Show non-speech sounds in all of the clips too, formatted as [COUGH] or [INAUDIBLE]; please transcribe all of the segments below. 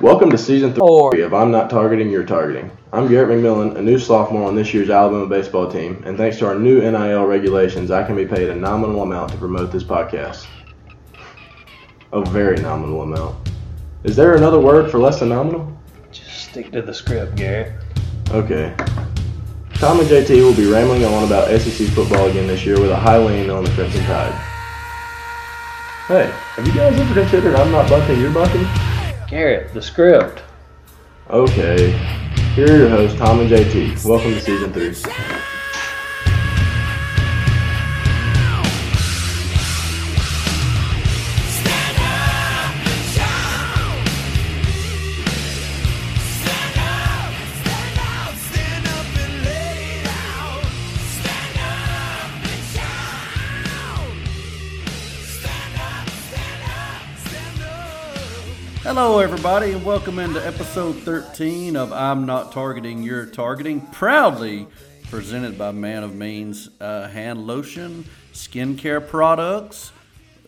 Welcome to season three of I'm Not Targeting, You're Targeting. I'm Garrett McMillan, a new sophomore on this year's Alabama baseball team, and thanks to our new NIL regulations, I can be paid a nominal amount to promote this podcast. A very nominal amount. Is there another word for less than nominal? Just stick to the script, Garrett. Okay. Tom and JT will be rambling on about SEC football again this year with a high lean on the Crimson Tide. Hey, have you guys ever considered I'm not bunting, you're bunting? Garrett, the script. Okay. Here are your hosts, Tom and JT. Welcome to season three. Hello, everybody, and welcome into episode 13 of I'm Not Targeting, You're Targeting, proudly presented by Man of Means uh, Hand Lotion, skincare products.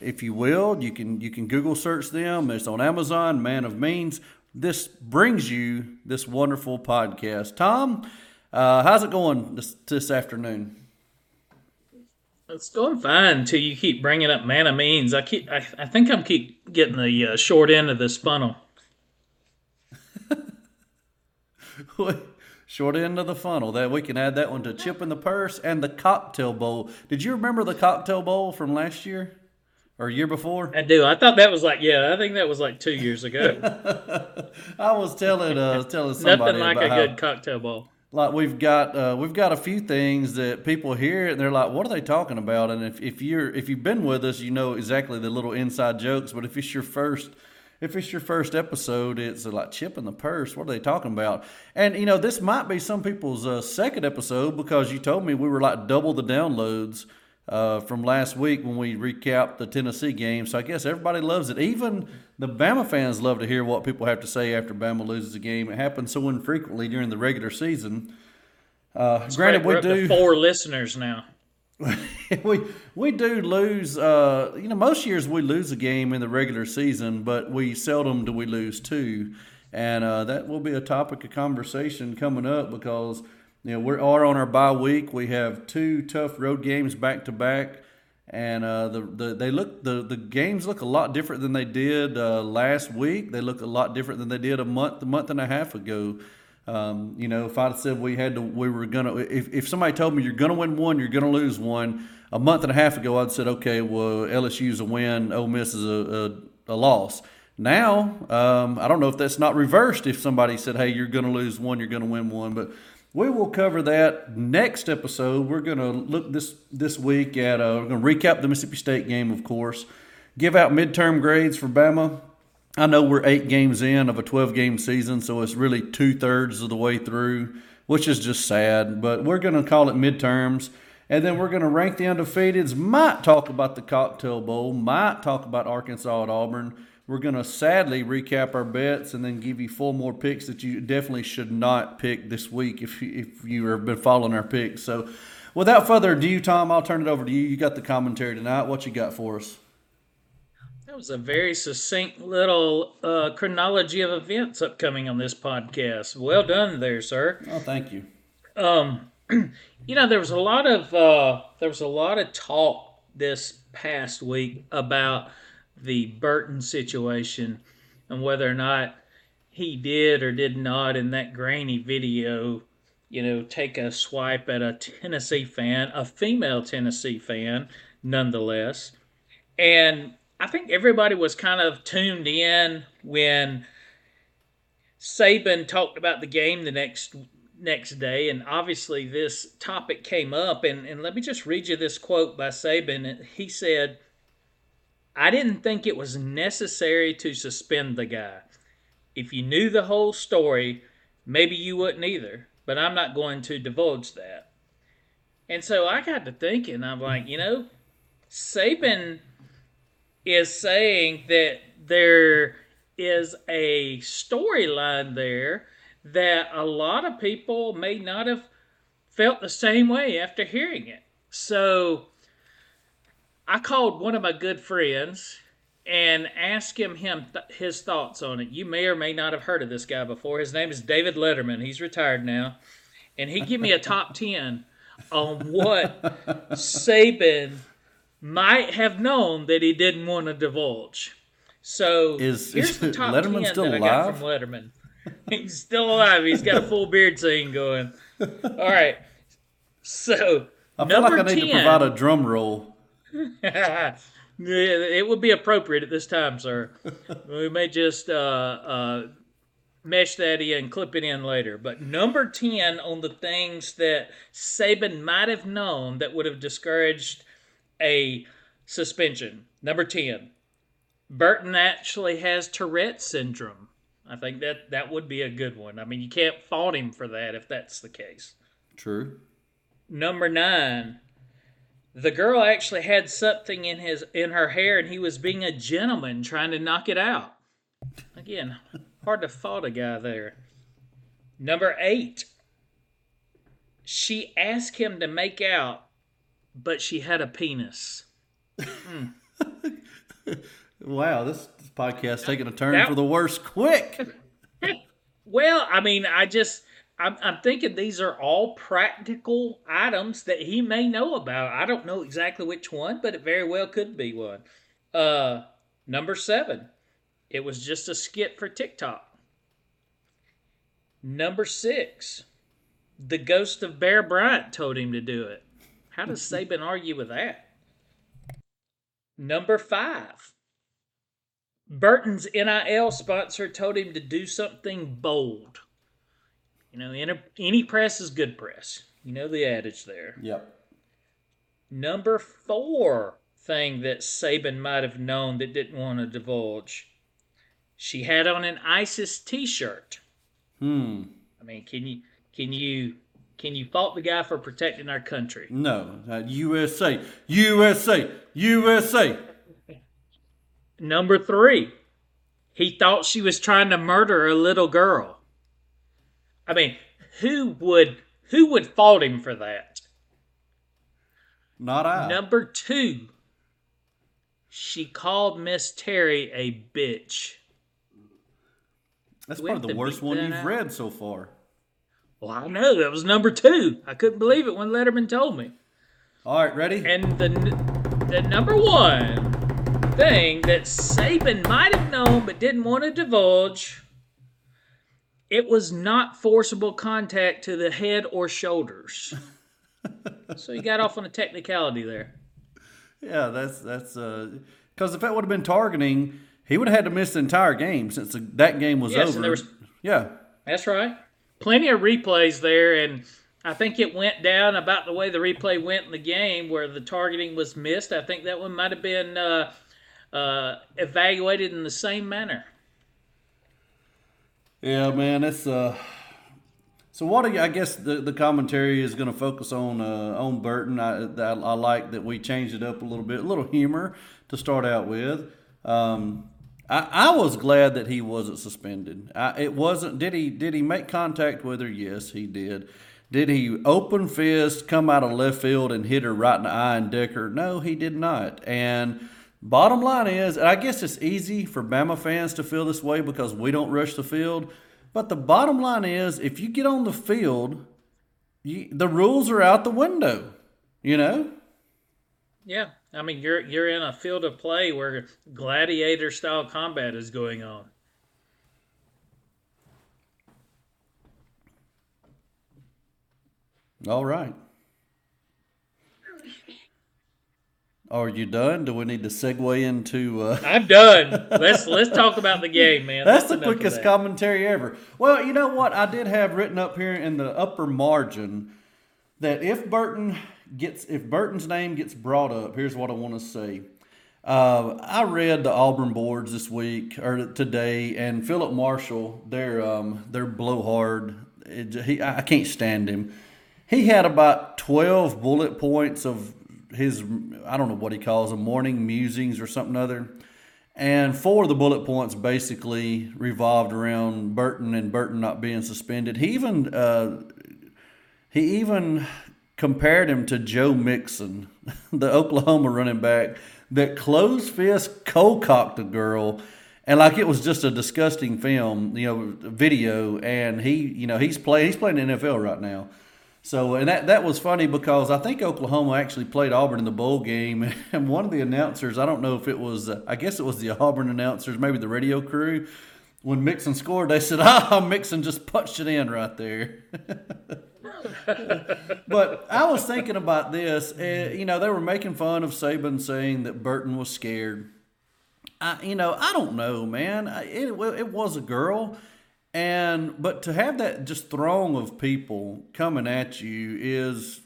If you will, you can you can Google search them. It's on Amazon. Man of Means. This brings you this wonderful podcast. Tom, uh, how's it going this, this afternoon? It's going fine until you keep bringing up man of means. I keep, I, I think I'm keep getting the uh, short end of this funnel. [LAUGHS] short end of the funnel. That we can add that one to chip in the purse and the cocktail bowl. Did you remember the cocktail bowl from last year or year before? I do. I thought that was like yeah. I think that was like two years ago. [LAUGHS] I was telling uh telling [LAUGHS] somebody nothing like a how, good cocktail bowl like we've got uh, we've got a few things that people hear and they're like, "What are they talking about?" And if, if you're if you've been with us, you know exactly the little inside jokes. But if it's your first if it's your first episode, it's like chip in the purse. What are they talking about? And you know, this might be some people's uh, second episode because you told me we were like double the downloads uh, from last week when we recapped the Tennessee game. So I guess everybody loves it. Even the Bama fans love to hear what people have to say after Bama loses a game. It happens so infrequently during the regular season. Uh, granted, we do four listeners now. [LAUGHS] we we do lose. Uh, you know, most years we lose a game in the regular season, but we seldom do we lose two, and uh, that will be a topic of conversation coming up because you know, we are on our bye week. We have two tough road games back to back, and uh, the, the they look the, the games look a lot different than they did uh, last week. They look a lot different than they did a month a month and a half ago. Um, you know, if I'd said we had to, we were gonna. If, if somebody told me you're gonna win one, you're gonna lose one. A month and a half ago, I'd said, okay, well, LSU's a win, Ole Miss is a, a, a loss. Now, um, I don't know if that's not reversed. If somebody said, hey, you're gonna lose one, you're gonna win one, but we will cover that next episode. We're going to look this this week at uh, we're going to recap the Mississippi State game, of course. Give out midterm grades for Bama. I know we're eight games in of a 12 game season, so it's really two thirds of the way through, which is just sad. But we're going to call it midterms. And then we're going to rank the undefeateds. Might talk about the Cocktail Bowl. Might talk about Arkansas at Auburn. We're going to sadly recap our bets and then give you four more picks that you definitely should not pick this week if you, if you have been following our picks. So, without further ado, Tom, I'll turn it over to you. You got the commentary tonight. What you got for us? That was a very succinct little uh, chronology of events upcoming on this podcast. Well done there, sir. Oh, thank you. Um, [CLEARS THROAT] you know, there was a lot of uh, there was a lot of talk this past week about the Burton situation and whether or not he did or did not in that grainy video, you know, take a swipe at a Tennessee fan, a female Tennessee fan, nonetheless. And I think everybody was kind of tuned in when Saban talked about the game the next next day, and obviously this topic came up. And, and let me just read you this quote by Saban. He said, I didn't think it was necessary to suspend the guy. If you knew the whole story, maybe you wouldn't either, but I'm not going to divulge that. And so I got to thinking, I'm like, you know, Saban is saying that there is a storyline there that a lot of people may not have felt the same way after hearing it. So I called one of my good friends and asked him him th- his thoughts on it. You may or may not have heard of this guy before. His name is David Letterman. He's retired now, and he gave me a top [LAUGHS] ten on what [LAUGHS] Saban might have known that he didn't want to divulge. So Is- here's is the [LAUGHS] top Letterman ten still that I got alive? from Letterman. He's still alive. He's got a full beard scene going. All right. So I feel like I need 10, to provide a drum roll. [LAUGHS] It would be appropriate at this time, sir. [LAUGHS] we may just uh, uh, mesh that in, and clip it in later. But number 10 on the things that Saban might have known that would have discouraged a suspension. Number 10, Burton actually has Tourette syndrome. I think that that would be a good one. I mean, you can't fault him for that if that's the case. True. Number nine, the girl actually had something in his in her hair, and he was being a gentleman trying to knock it out. Again, hard to fault a guy there. Number eight, she asked him to make out, but she had a penis. Hmm. [LAUGHS] Wow, this, this podcast taking a turn That- for the worse quick. [LAUGHS] Well, I mean, I just I'm, I'm thinking these are all practical items that he may know about. I don't know exactly which one, but it very well could be one. Uh, number seven, it was just a skit for TikTok. Number six, the ghost of Bear Bryant told him to do it. How does [LAUGHS] Saban argue with that? Number five, Burton's NIL sponsor told him to do something bold. You know, any, any press is good press. You know the adage there. Yep. Number four thing that Saban might have known that didn't want to divulge. She had on an ISIS T-shirt. Hmm. I mean, can you can you can you fault the guy for protecting our country? No. Uh, USA. USA. USA. Number three, he thought she was trying to murder a little girl. I mean, who would who would fault him for that? Not I. Number two, she called Miss Terry a bitch. That's probably the worst one you've out? read so far. Well, I know that was number two. I couldn't believe it when Letterman told me. All right, ready? And the the number one thing that Saban might have known but didn't want to divulge, it was not forcible contact to the head or shoulders. [LAUGHS] so he got off on a technicality there. yeah, that's that's because if that would have been targeting, he would have had to miss the entire game since the, that game was Yes, over. and there was- yeah. That's right. Plenty of replays there, and I think it went down about the way the replay went in the game where the targeting was missed. I think that one might have been uh, uh, evaluated in the same manner. Yeah, man, it's uh. So what you, I guess the, the commentary is going to focus on uh, on Burton. I, I I like that we changed it up a little bit, a little humor to start out with. Um, I, I was glad that he wasn't suspended. I, it wasn't. Did he did he make contact with her? Yes, he did. Did he open fist, come out of left field and hit her right in the eye and deck her? No, he did not. And bottom line is, and I guess it's easy for Bama fans to feel this way because we don't rush the field. But the bottom line is, if you get on the field, you, the rules are out the window. You know? Yeah, I mean you're you're in a field of play where gladiator style combat is going on. All right. Are you done? Do we need to segue into? Uh... I'm done. [LAUGHS] let's let's talk about the game, man. That's the quickest that. commentary ever. Well, you know what? I did have written up here in the upper margin that if Burton gets, if Burton's name gets brought up, here's what I want to say. Uh, I read the Auburn boards this week or today, and Phillip Marshall, their um, their blowhard. It, he, I can't stand him. He had about twelve bullet points of his, I don't know what he calls them, morning musings or something other. And four of the bullet points basically revolved around Burton and Burton not being suspended. He even uh, he even compared him to Joe Mixon, [LAUGHS] the Oklahoma running back that closed fist cold cocked a girl. And like it was just a disgusting film, you know, video. And he, you know, he's play he's playing the NFL right now. So and that that was funny because I think Oklahoma actually played Auburn in the bowl game, [LAUGHS] and one of the announcers, I don't know if it was, I guess it was the Auburn announcers, maybe the radio crew, when Mixon scored, they said, [LAUGHS] "Ah, Mixon just punched it in right there." [LAUGHS] but I was thinking about this. Uh, you know, they were making fun of Saban saying that Burton was scared. I, you know, I don't know, man. It, it was a girl, and but to have that just throng of people coming at you is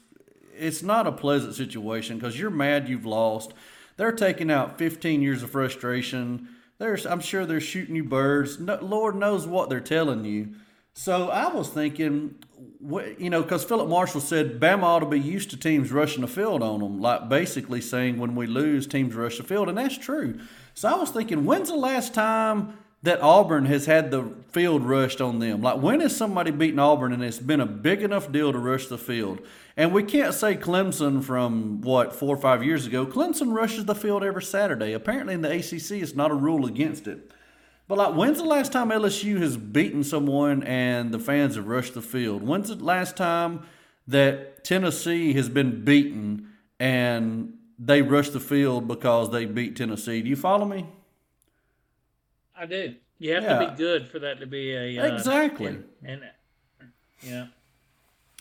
it's not a pleasant situation because you're mad you've lost. They're taking out 15 years of frustration. There's, I'm sure they're shooting you birds. No, Lord knows what they're telling you. So I was thinking, you know, because Phillip Marshall said Bama ought to be used to teams rushing the field on them, like basically saying when we lose, teams rush the field, and that's true. So I was thinking, when's the last time that Auburn has had the field rushed on them? Like, when has somebody beaten Auburn and it's been a big enough deal to rush the field? And we can't say Clemson from what four or five years ago. Clemson rushes the field every Saturday. Apparently, in the ACC, it's not a rule against it. But like, when's the last time LSU has beaten someone and the fans have rushed the field? When's the last time that Tennessee has been beaten and they rushed the field because they beat Tennessee? Do you follow me? I do. You have yeah. to be good for that to be a uh, exactly. And, yeah.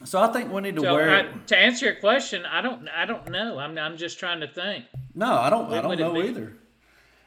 So I think we need to so wear. I, to answer your question, I don't. I don't know. I'm. I'm just trying to think. No, I don't. I don't know either.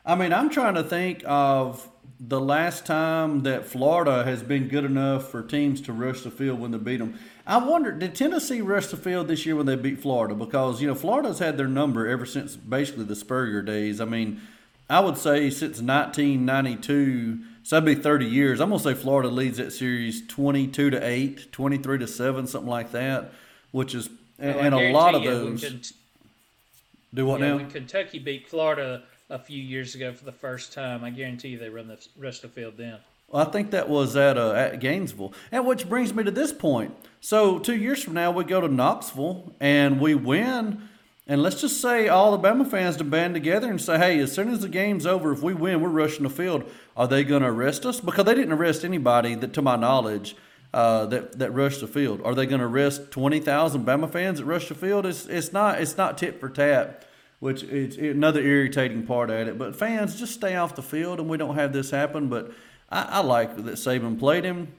I mean, I'm trying to think of the last time that Florida has been good enough for teams to rush the field when they beat them. I wonder, did Tennessee rush the field this year when they beat Florida? Because you know Florida's had their number ever since basically the Spurrier days. I mean, I would say since 1992, so that'd be 30 years. I'm gonna say Florida leads that series 22 to eight, 23 to seven, something like that, which is well, and a lot of those. Could, do what now? When Kentucky beat Florida a few years ago for the first time. I guarantee you they run the rest of the field then. Well, I think that was at, uh, at Gainesville. And which brings me to this point. So, two years from now, we go to Knoxville and we win. And let's just say all the Bama fans to band together and say, hey, as soon as the game's over, if we win, we're rushing the field. Are they going to arrest us? Because they didn't arrest anybody that, to my knowledge, uh, that that rushed the field. Are they going to arrest twenty thousand Bama fans that rushed the field? It's it's not it's not tit for tat which is another irritating part at it. But fans, just stay off the field, and we don't have this happen. But I, I like that Saban played him.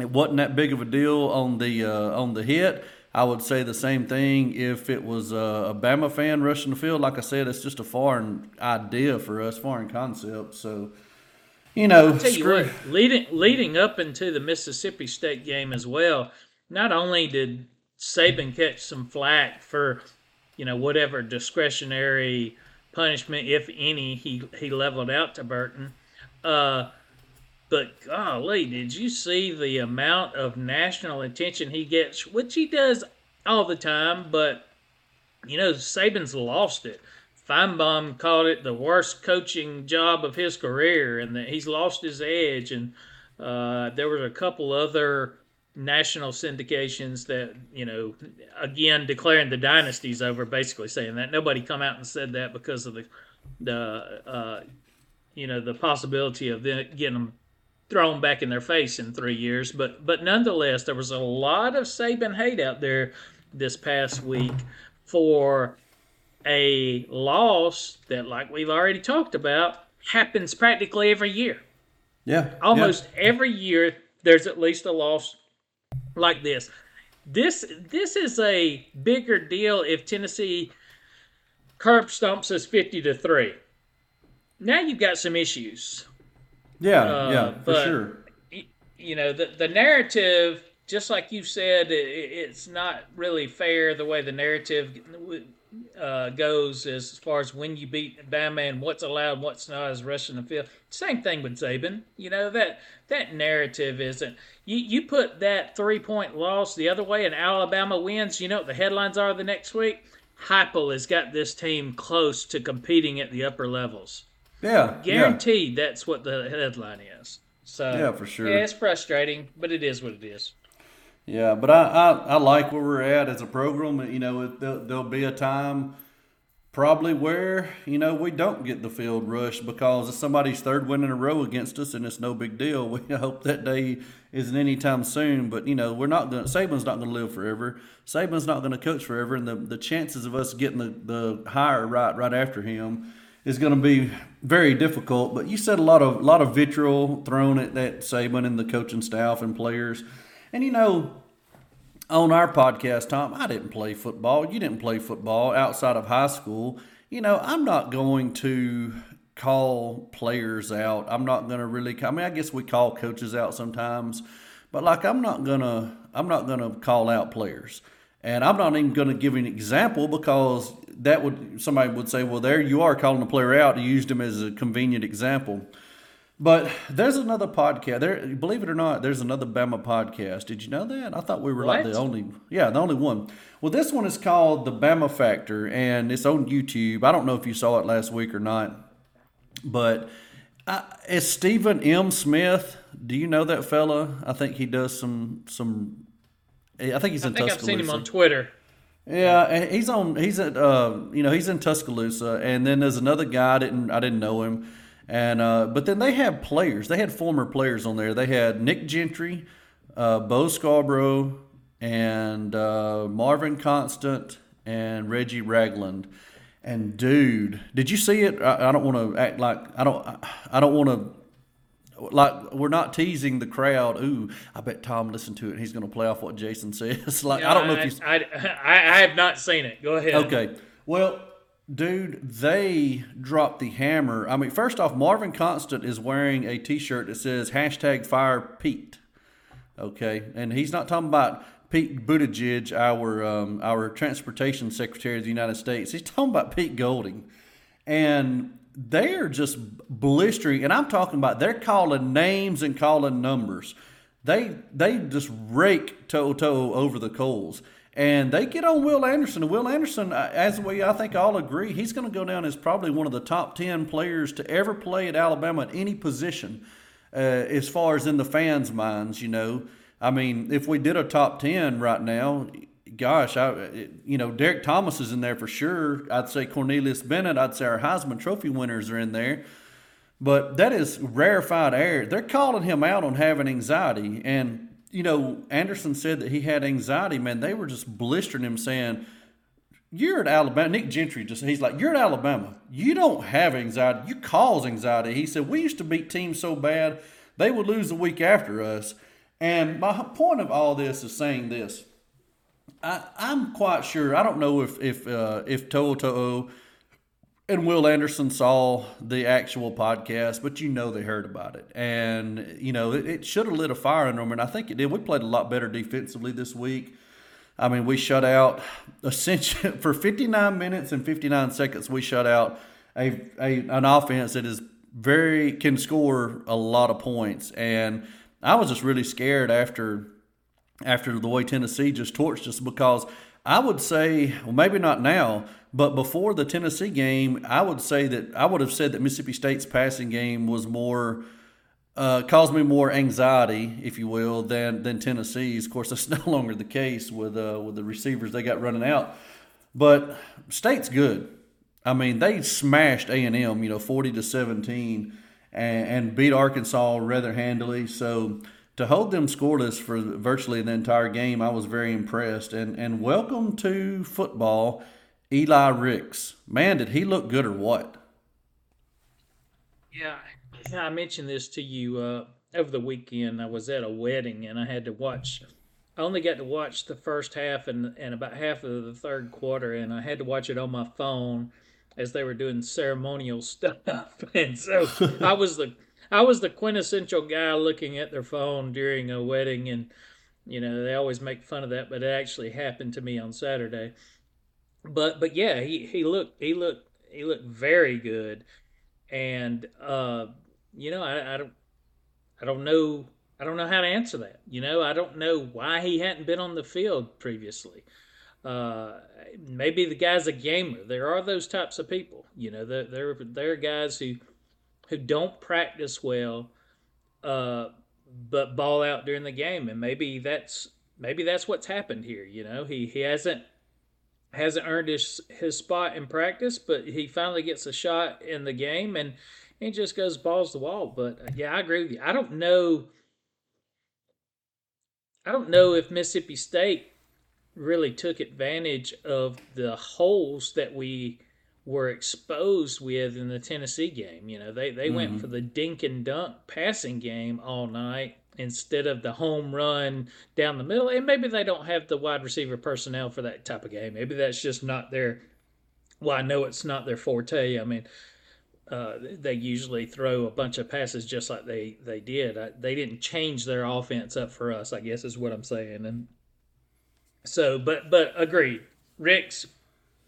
It wasn't that big of a deal on the uh, on the hit. I would say the same thing if it was a Bama fan rushing the field. Like I said, it's just a foreign idea for us, foreign concept. So, you know, you what, leading leading up into the Mississippi State game as well. Not only did Saban catch some flack for you know, whatever discretionary punishment, if any, he he leveled out to Burton. Uh, but golly, did you see the amount of national attention he gets, which he does all the time, but you know, Saban's lost it. Finebaum called it the worst coaching job of his career, and that he's lost his edge. And uh, there was a couple other national syndications that you know again declaring the dynasties over basically saying that nobody come out and said that because of the the uh, you know the possibility of them getting them thrown back in their face in three years but but nonetheless there was a lot of Saban hate out there this past week for a loss that like we've already talked about happens practically every year yeah almost yeah. every year there's at least a loss like this. This this is a bigger deal if Tennessee curb stomps us fifty to three. Now you've got some issues. Yeah, uh, yeah, for sure. You know the the narrative, just like you said, it, it's not really fair the way the narrative uh, goes as far as when you beat Bama and what's allowed, what's not as rushing the field. Same thing with Saban. You know that that narrative isn't. You you put that three point loss the other way and Alabama wins. You know what the headlines are the next week. Heupel has got this team close to competing at the upper levels. Yeah, guaranteed. Yeah. That's what the headline is. So yeah, for sure. Yeah, it's frustrating, but it is what it is. Yeah, but I, I, I like where we're at as a program. You know, there'll, there'll be a time probably where you know we don't get the field rush because it's somebody's third win in a row against us, and it's no big deal. [LAUGHS] We hope that day isn't anytime soon. But you know, we're not going. Saban's not going to live forever. Saban's not going to coach forever, and the, the chances of us getting the, the hire right right after him is going to be very difficult. But you said a lot of a lot of vitriol thrown at that Saban and the coaching staff and players. And you know, on our podcast, Tom, I didn't play football. You didn't play football outside of high school. You know, I'm not going to call players out. I'm not going to really. I mean, I guess we call coaches out sometimes, but like I'm not gonna. I'm not gonna call out players, and I'm not even going to give an example because that would somebody would say, well, there you are calling a player out. You used him as a convenient example. But there's another podcast. There, believe it or not, there's another Bama podcast. Did you know that? I thought we were what? like the only, yeah, the only one. Well, this one is called the Bama Factor, and it's on YouTube. I don't know if you saw it last week or not, but uh, it's Stephen M. Smith. Do you know that fella? I think he does some some. I think he's in Tuscaloosa. I think Tuscaloosa. I've seen him on Twitter. Yeah, and he's on. He's at. Uh, you know, he's in Tuscaloosa, and then there's another guy. I didn't. I didn't know him and uh, but then they have players. They had former players on there. They had Nick Gentry, uh, Bo Scarborough, and uh, Marvin Constant and Reggie Ragland. And dude, did you see it? I, I don't want to act like I don't. I don't want to like we're not teasing the crowd. Ooh, I bet Tom listened to it. and He's going to play off what Jason [LAUGHS] says. like yeah, I don't know I, if you. I, I, I have not seen it. Go ahead. Okay. Well, Dude, they dropped the hammer. I mean, first off, Marvin Constant is wearing a T-shirt that says hashtag Fire Pete. Okay, and he's not talking about Pete Buttigieg, our um, our transportation secretary of the United States. He's talking about Pete Golding, and they're just blistering. And I'm talking about they're calling names and calling numbers. They they just rake To'o over the coals. And they get on Will Anderson. And Will Anderson, uh, as we I think all agree, he's going to go down as probably one of the top 10 players to ever play at Alabama at any position, uh, as far as in the fans' minds, you know. I mean, if we did a top 10 right now, gosh, I, you know, Derrick Thomas is in there for sure. I'd say Cornelius Bennett. I'd say our Heisman Trophy winners are in there. But that is rarefied air. They're calling him out on having anxiety. And you know, Anderson said that he had anxiety, man. They were just blistering him saying, You're at Alabama. Nick Gentry just, he's like, You're at Alabama. You don't have anxiety. You cause anxiety. He said, We used to beat teams so bad, they would lose a week after us. And my point of all this is saying this. I, am quite sure. I don't know if if uh, if To'o and Will Anderson saw the actual podcast, but you know they heard about it, and you know it, it should have lit a fire in them, and I think it did. We played a lot better defensively this week. I mean, we shut out [LAUGHS] essentially for 59 minutes and 59 seconds. We shut out a, a an offense that is very can score a lot of points, and I was just really scared after after the way Tennessee just torched us because I would say, well, maybe not now, but before the Tennessee game, I would say that I would have said that Mississippi State's passing game was more uh, caused me more anxiety, if you will, than than Tennessee's. Of course, that's [LAUGHS] no longer the case with uh, with the receivers they got running out. But State's good. I mean, they smashed A and M, you know, forty to seventeen, and, and beat Arkansas rather handily. So to hold them scoreless for virtually the entire game, I was very impressed. And and welcome to football Eli Ricks. Man, did he look good or what? Yeah, I mentioned this to you uh, over the weekend. I was at a wedding and I had to watch. I only got to watch the first half and and about half of the third quarter, and I had to watch it on my phone as they were doing ceremonial [LAUGHS] stuff. And so I was the I was the quintessential guy looking at their phone during a wedding, and you know they always make fun of that, but it actually happened to me on Saturday but but yeah, he he looked he looked he looked very good, and uh, you know I, I don't I don't know I don't know how to answer that. You know I don't know why he hadn't been on the field previously. Uh, maybe the guy's a gamer. There are those types of people. You know there there there are guys who who don't practice well, uh, but ball out during the game, and maybe that's maybe that's what's happened here. You know, he he hasn't hasn't earned his his spot in practice, but he finally gets a shot in the game and he just goes balls to wall. But uh, yeah, I agree with you. I don't know. I don't know if Mississippi State really took advantage of the holes that we were exposed with in the Tennessee game. You know, they, they mm-hmm. went for the dink and dunk passing game all night instead of the home run down the middle. And maybe they don't have the wide receiver personnel for that type of game. Maybe that's just not their. Well, I know it's not their forte. I mean, uh, they usually throw a bunch of passes just like they they did. I, they didn't change their offense up for us. I guess is what I'm saying. And so, but but agreed. Ricks,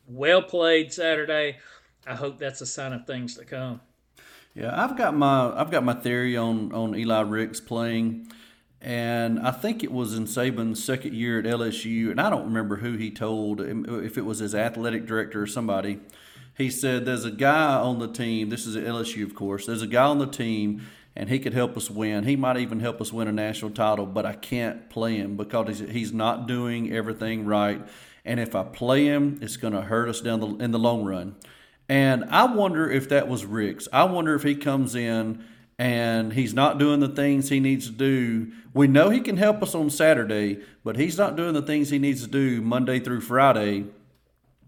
well played Saturday. I hope that's a sign of things to come. Yeah, I've got my I've got my theory on on Eli Ricks playing, and I think it was in Saban's second year at LSU, and I don't remember who he told um, if it was his athletic director or somebody. He said, "There's a guy on the team. This is at LSU, of course. There's a guy on the team." and he could help us win. He might even help us win a national title, but I can't play him because he's, he's not doing everything right. And if I play him, it's going to hurt us down the in the long run. And I wonder if that was Rick's. I wonder if he comes in and he's not doing the things he needs to do. We know he can help us on Saturday, but he's not doing the things he needs to do Monday through Friday.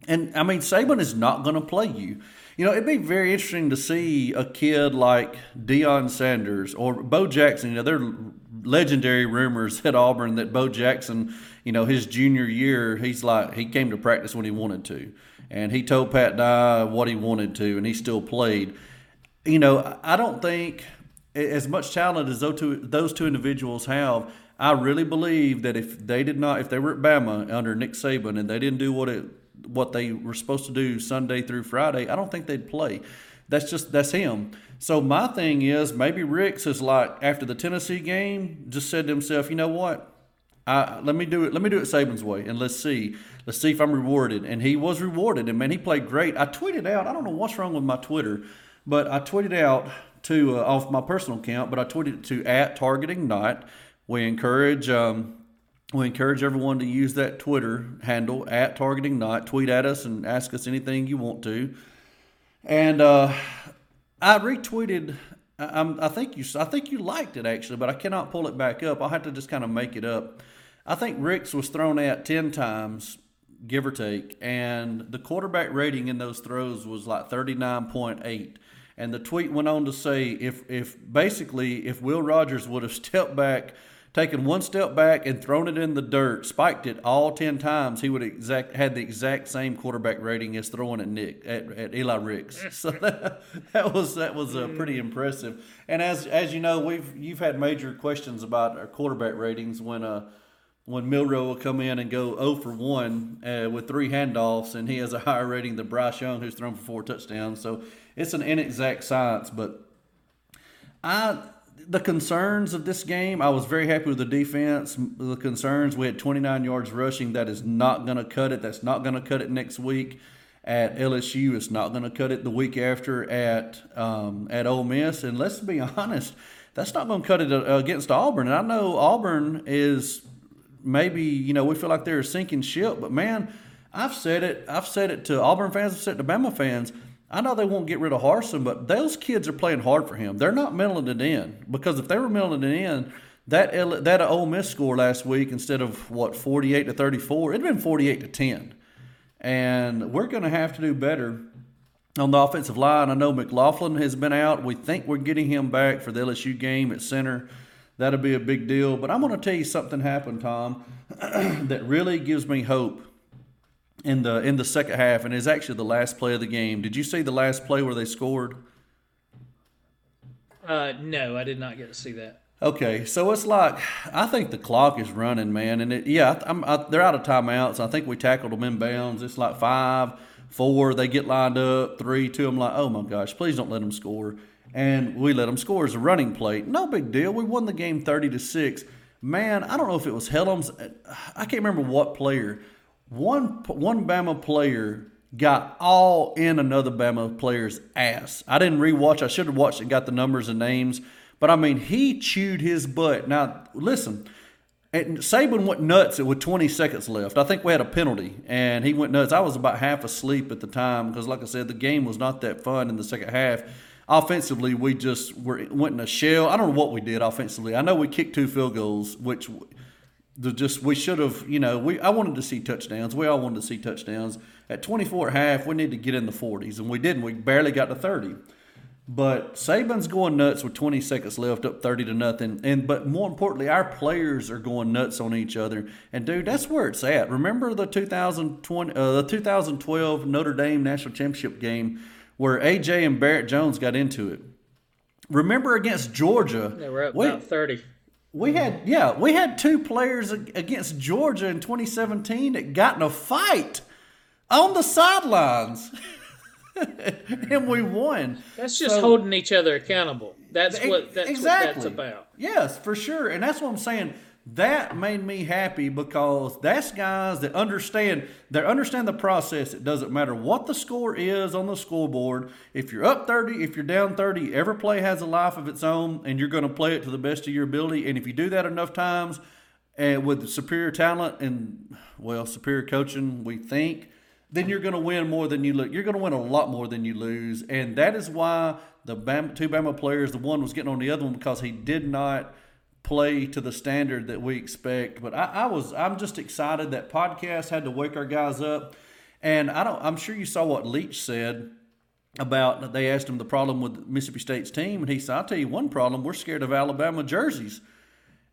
And I mean, Saban is not going to play you. You know, it'd be very interesting to see a kid like Deion Sanders or Bo Jackson. You know, there are legendary rumors at Auburn that Bo Jackson, you know, his junior year, he's like he came to practice when he wanted to, and he told Pat Dye what he wanted to, and he still played. You know, I don't think as much talent as those two, those two individuals have. I really believe that if they did not, if they were at Bama under Nick Saban and they didn't do what it what they were supposed to do Sunday through Friday, I don't think they'd play. That's just that's him. So my thing is maybe Ricks is like after the Tennessee game, just said to himself, you know what? I, let me do it. Let me do it Saban's way, and let's see. Let's see if I'm rewarded. And he was rewarded, and man, he played great. I tweeted out. I don't know what's wrong with my Twitter, but I tweeted out to uh, off my personal account, but I tweeted to at targeting not. We encourage um, we encourage everyone to use that Twitter handle at targeting not. Tweet at us and ask us anything you want to. And uh, I retweeted. I, I think you. I think you liked it actually, but I cannot pull it back up. I'll have to just kind of make it up. I think Ricks was thrown at ten times, give or take, and the quarterback rating in those throws was like thirty nine point eight. And the tweet went on to say, if if basically if Will Rogers would have [LAUGHS] stepped back taken one step back and thrown it in the dirt, spiked it all ten times, he would exact had the exact same quarterback rating as throwing at Nick at, at Eli Ricks. [LAUGHS] So that, that was that was uh, pretty impressive. And as as you know, we've you've had major questions about our quarterback ratings when uh when Milroe will come in and go 0 for 1 uh, with three handoffs, and he has a higher rating than Bryce Young, who's thrown for four touchdowns. So it's an inexact science, but I the concerns of this game, I was very happy with the defense. The concerns, we had 29 yards rushing. That is not going to cut it. That's not going to cut it next week at LSU. It's not going to cut it the week after at um, at Ole Miss. And let's be honest, that's not going to cut it uh, against Auburn. And I know Auburn is maybe you know we feel like they're a sinking ship, but man, I've said it. I've said it to Auburn fans. I've said it to Bama fans. I know they won't get rid of Harsin, but those kids are playing hard for him. They're not milling it in because if they were milling it in, that that Ole Miss score last week instead of what forty eight to thirty four, it'd been forty eight to ten, and we're going to have to do better on the offensive line. I know McLaughlin has been out. We think we're getting him back for the LSU game at center. That'll be a big deal. But I'm going to tell you something happened, Tom, [CLEARS THROAT] that really gives me hope in the in the second half, and is actually the last play of the game. Did you see the last play where they scored? Uh, no, I did not get to see that. Okay, so it's like I think the clock is running, man, and it, yeah, I'm, I, they're out of timeouts. I think we tackled them in bounds. It's like five, four. They get lined up, three, two. I'm like, oh my gosh, please don't let them score. And we let them score as a running play. No big deal. We won the game thirty to six. Man, I don't know if it was Hellams. I can't remember what player one one Bama player got all in another Bama player's ass. I didn't rewatch. I should have watched and got the numbers and names. But I mean, he chewed his butt. Now listen, and Saban went nuts with 20 seconds left. I think we had a penalty, and he went nuts. I was about half asleep at the time because, like I said, the game was not that fun in the second half. Offensively, we just were went in a shell. I don't know what we did offensively. I know we kicked two field goals, which the just we should have. You know, we I wanted to see touchdowns. We all wanted to see touchdowns. At 24 at half, we need to get in the 40s, and we didn't. We barely got to 30. But Saban's going nuts with 20 seconds left, up 30 to nothing. And but more importantly, our players are going nuts on each other. And dude, that's where it's at. Remember the 2020, uh, the 2012 Notre Dame national championship game where AJ and Barrett Jones got into it. Remember against Georgia? They were up we, about 30. We had yeah, we had two players against Georgia in 2017 that got in a fight on the sidelines. [LAUGHS] and we won. That's just so, holding each other accountable. That's what that's exactly. what that's about. Yes, for sure. And that's what I'm saying. That made me happy because that's guys that understand they understand the process. It doesn't matter what the score is on the scoreboard. If you're up 30, if you're down 30, every play has a life of its own and you're going to play it to the best of your ability. And if you do that enough times and with superior talent and well, superior coaching, we think then you're going to win more than you lose. You're going to win a lot more than you lose, and that is why the Bama, two Bama players, the one was getting on the other one because he did not play to the standard that we expect. But I, I was, I'm just excited that podcast had to wake our guys up, and I don't. I'm sure you saw what Leach said about. They asked him the problem with Mississippi State's team, and he said, "I'll tell you one problem. We're scared of Alabama jerseys."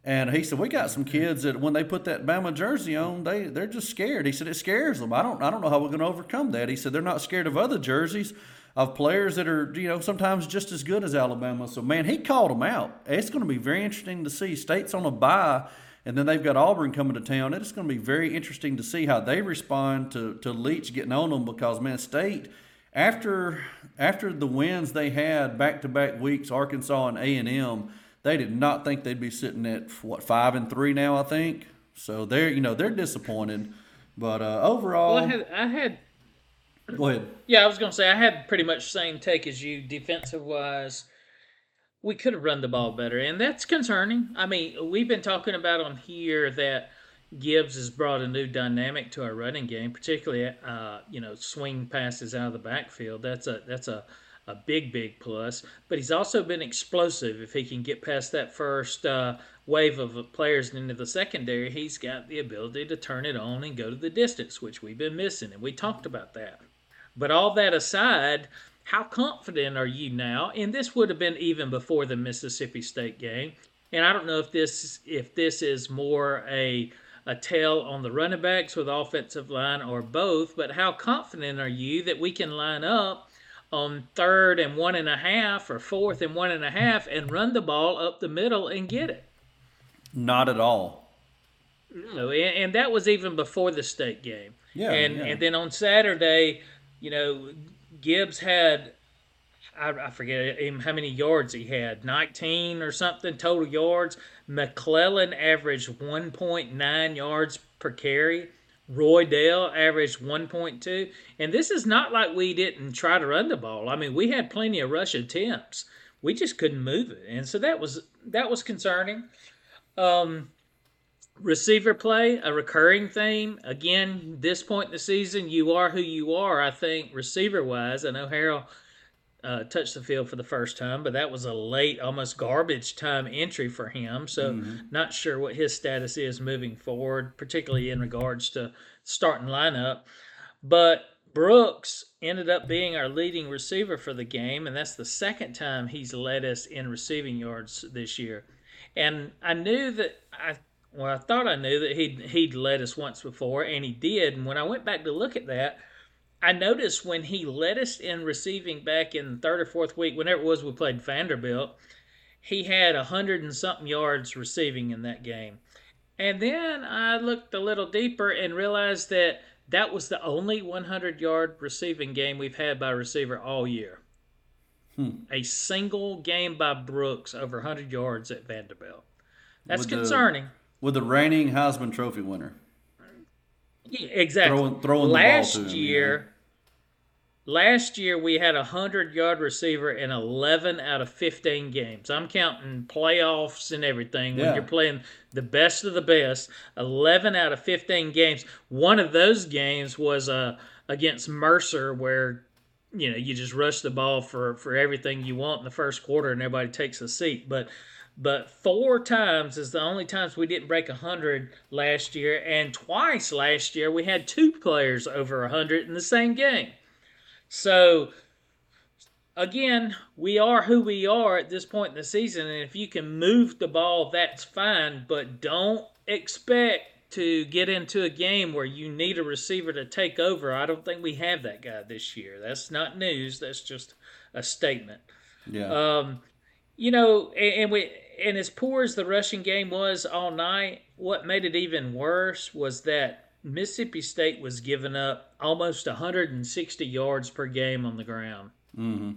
And he said, "We got some kids that when they put that Bama jersey on, they they're just scared." He said, "It scares them. I don't I don't know how we're going to overcome that." He said, "They're not scared of other jerseys." Of players that are, you know, sometimes just as good as Alabama. So, man, he called them out. It's going to be very interesting to see. State's on a bye, and then they've got Auburn coming to town. It's going to be very interesting to see how they respond to, to Leach getting on them because, man, State, after after the wins they had back to back weeks, Arkansas and A and M, they did not think they'd be sitting at what five and three now. I think so. They're you know they're disappointed, but uh, overall, well, I had, I had Go ahead. Yeah, I was going to say I had pretty much the same take as you defensive wise. We could have run the ball better, and that's concerning. I mean, we've been talking about on here that Gibbs has brought a new dynamic to our running game, particularly uh, you know swing passes out of the backfield. That's a that's a a big, big plus. But he's also been explosive. If he can get past that first uh, wave of players and into the secondary, he's got the ability to turn it on and go to the distance, which we've been missing. And we talked about that. But all that aside, how confident are you now? And this would have been even before the Mississippi State game. And I don't know if this if this is more a a tell on the running backs with offensive line or both, but how confident are you that we can line up on third and one and a half or fourth and one and a half and run the ball up the middle and get it. Not at all. No, and, and that was even before the state game. Yeah. And yeah. and then on Saturday, you know, Gibbs had I, I forget how many yards he had, 19 or something total yards. McClellan averaged 1.9 yards per carry. Roydell averaged 1.2. And this is not like we didn't try to run the ball. I mean, we had plenty of rush attempts. We just couldn't move it. And so that was that was concerning. Um, receiver play, a recurring theme. Again, this point in the season, you are who you are, I think, receiver wise. I know Harrell uh, touched the field for the first time, but that was a late, almost garbage time entry for him. So, mm-hmm. not sure what his status is moving forward, particularly in regards to starting lineup. But Brooks ended up being our leading receiver for the game, and that's the second time he's led us in receiving yards this year. And I knew that I well, I thought I knew that he'd he'd led us once before, and he did. And when I went back to look at that, I noticed when he led us in receiving back in the third or fourth week, whenever it was we played Vanderbilt, he had a hundred and something yards receiving in that game. And then I looked a little deeper and realized that that was the only 100 yard receiving game we've had by receiver all year. Hmm. A single game by Brooks over 100 yards at Vanderbilt. That's with concerning. The, with the reigning Heisman Trophy winner. Yeah, exactly. Throwing, throwing Last year, him, last year we had a hundred yard receiver in 11 out of 15 games. I'm counting playoffs and everything when you're playing the best of the best. 11 out of 15 games. One of those games was uh, against Mercer where you know you just rush the ball for for everything you want in the first quarter and everybody takes a seat but but four times is the only times we didn't break 100 last year and twice last year we had two players over 100 in the same game. So again we are who we are at this point in the season and if you can move the ball that's fine but don't expect to get into a game where you need a receiver to take over. I don't think we have that guy this year. That's not news. That's just a statement. Yeah. um, you know, and, and we and as poor as the rushing game was all night, what made it even worse was that Mississippi State was giving up almost 160 yards per game on the ground mm-hmm.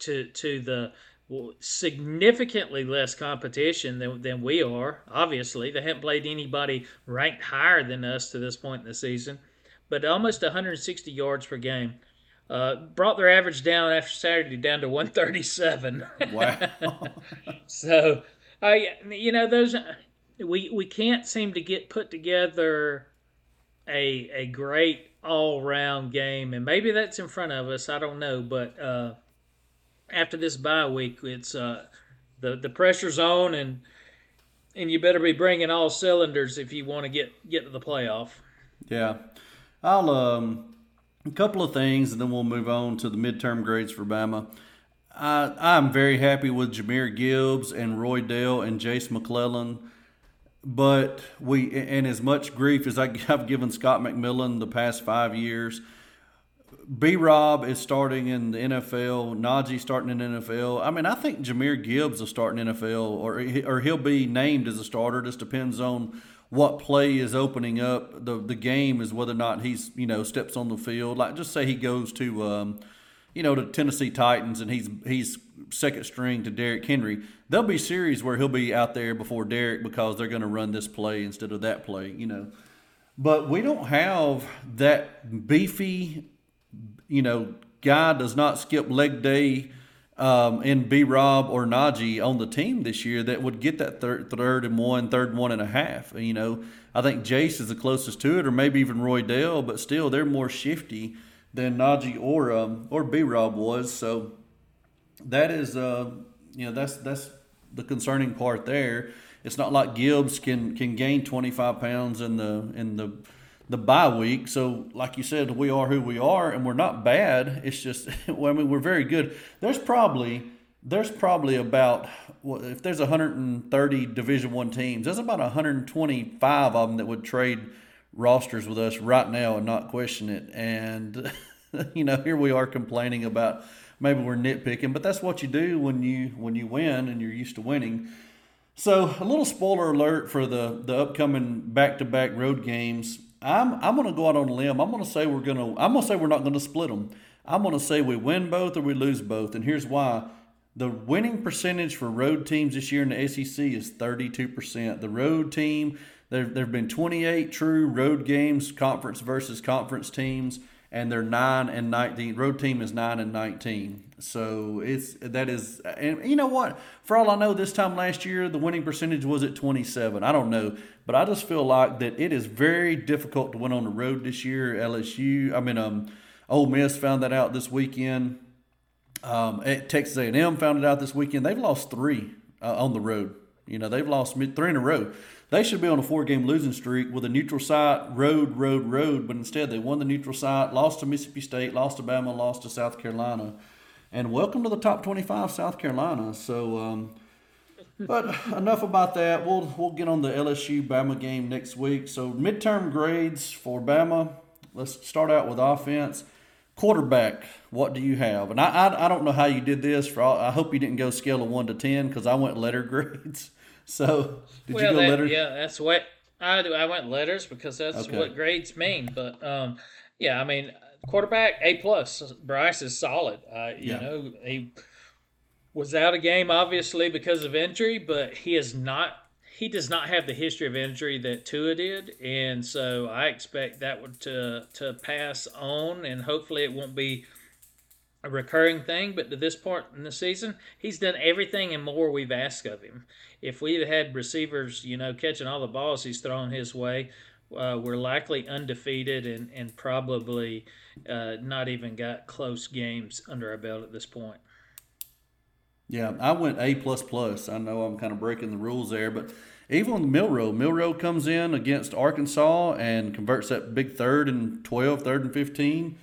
to to the well, significantly less competition than, than we are. Obviously, they haven't played anybody ranked higher than us to this point in the season, but almost 160 yards per game. Uh, brought their average down after Saturday down to 137. [LAUGHS] Wow. [LAUGHS] So, I you know those we we can't seem to get put together a a great all round game, and maybe that's in front of us. I don't know, but uh, after this bye week, it's uh, the the pressure's on, and and you better be bringing all cylinders if you want to get get to the playoff. Yeah. I'll um a couple of things and then we'll move on to the midterm grades for Bama. I I'm very happy with Jahmyr Gibbs and Roydell and Jase McClellan. But we and as much grief as I, [LAUGHS] I've given Scott McMillan the past five years, B Rob is starting in the NFL. Najee starting in NFL. I mean, I think Jahmyr Gibbs will start in NFL, or or he'll be named as a starter. Just depends on what play is opening up the the game is whether or not he's you know steps on the field. Like just say he goes to um, you know to Tennessee Titans and he's he's second string to Derrick Henry. There'll be series where he'll be out there before Derrick because they're going to run this play instead of that play. You know. But we don't have that beefy you know, guy does not skip leg day um, in B Rob or Najee on the team this year that would get that third, third and one, third and one and a half. You know, I think Jase is the closest to it, or maybe even Roydell, but still they're more shifty than Najee or um, or B Rob was. So that is, uh, you know, that's that's the concerning part there. It's not like Gibbs can can gain 25 pounds in the in the the bye week. So, like you said, we are who we are, and we're not bad. It's just, [LAUGHS] well, I mean, we're very good. There's probably there's probably about well, if there's 130 Division One teams, there's about 125 of them that would trade rosters with us right now and not question it. And [LAUGHS] you know, here we are complaining about maybe we're nitpicking, but that's what you do when you when you win and you're used to winning. So a little spoiler alert for the the upcoming back to back road games. I'm I'm gonna go out on a limb. I'm gonna say we're gonna I'm gonna say we're not gonna split them. I'm gonna say we win both or we lose both, and here's why. The winning percentage for road teams this year in the SEC is 32%. The road team, there there have been 28 true road games, conference versus conference teams, and they're nine and 19. Road team is nine and 19. So it's that is, and you know what? For all I know, this time last year the winning percentage was at 27. I don't know, but I just feel like that it is very difficult to win on the road this year. LSU, I mean, um, Ole Miss found that out this weekend. Um, at Texas A&M found it out this weekend. They've lost three uh, on the road. You know, they've lost three in a row. They should be on a four-game losing streak with a neutral site, road, road, road. But instead, they won the neutral site, lost to Mississippi State, lost to Bama, lost to South Carolina, and welcome to the top twenty-five, South Carolina. So, um, but enough about that. We'll we'll get on the LSU Bama game next week. So midterm grades for Bama. Let's start out with offense. Quarterback, what do you have? And I I, I don't know how you did this. For all, I hope you didn't go scale of one to ten because I went letter [LAUGHS] grades. So did well, you go that, letter? yeah, that's what I do. I went letters because that's Okay. what grades mean. But um, yeah, I mean, quarterback A plus. Bryce is solid. Uh, you Yeah. know, he was out of game obviously because of injury, but he is not. He does not have the history of injury that Tua did, and so I expect that would to to pass on, and hopefully it won't be a recurring thing, but to this point in the season, he's done everything and more we've asked of him. If we had receivers, you know, catching all the balls he's thrown his way, uh, we're likely undefeated and, and probably uh, not even got close games under our belt at this point. Yeah, I went A plus plus. I know I'm kind of breaking the rules there, but even with Milroe, Milroe comes in against Arkansas and converts that big third and 12, third and 15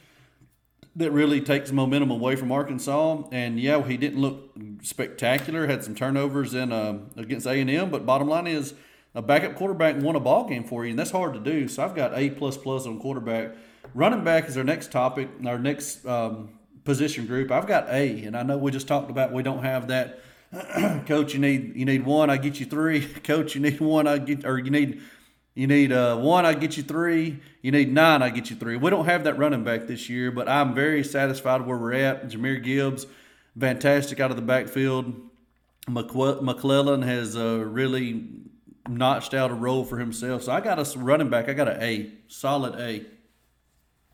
that really takes momentum away from Arkansas. And yeah, he didn't look spectacular. Had some turnovers in uh, against A and M, but bottom line is a backup quarterback won a ball game for you, and that's hard to do. So I've got A plus plus on quarterback. Running back is our next topic, our next um, position group. I've got A, and I know we just talked about we don't have that. [CLEARS THROAT] Coach, you need you need one. I get you three. [LAUGHS] Coach, you need one. I get or you need you need uh, one, I get you three. You need nine, I get you three. We don't have that running back this year, but I'm very satisfied where we're at. Jahmyr Gibbs, fantastic out of the backfield. McClellan has uh, really notched out a role for himself. So I got us running back. I got an A, solid A.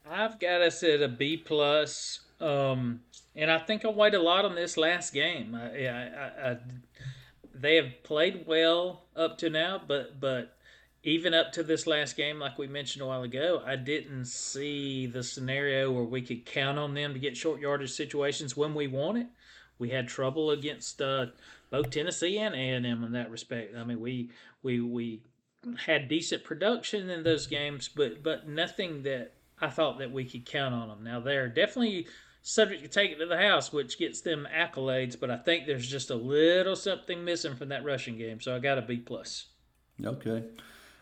I've got us at a B plus, um, and I think I weighed a lot on this last game. I, I, I, they have played well up to now, but but even up to this last game, like we mentioned a while ago, I didn't see the scenario where we could count on them to get short yardage situations when we want it. We had trouble against uh, both Tennessee and A and M in that respect. I mean, we we we had decent production in those games, but but nothing that I thought that we could count on them. Now they're definitely subject to take it to the house, which gets them accolades, but I think there's just a little something missing from that rushing game. So I got a B plus. Okay.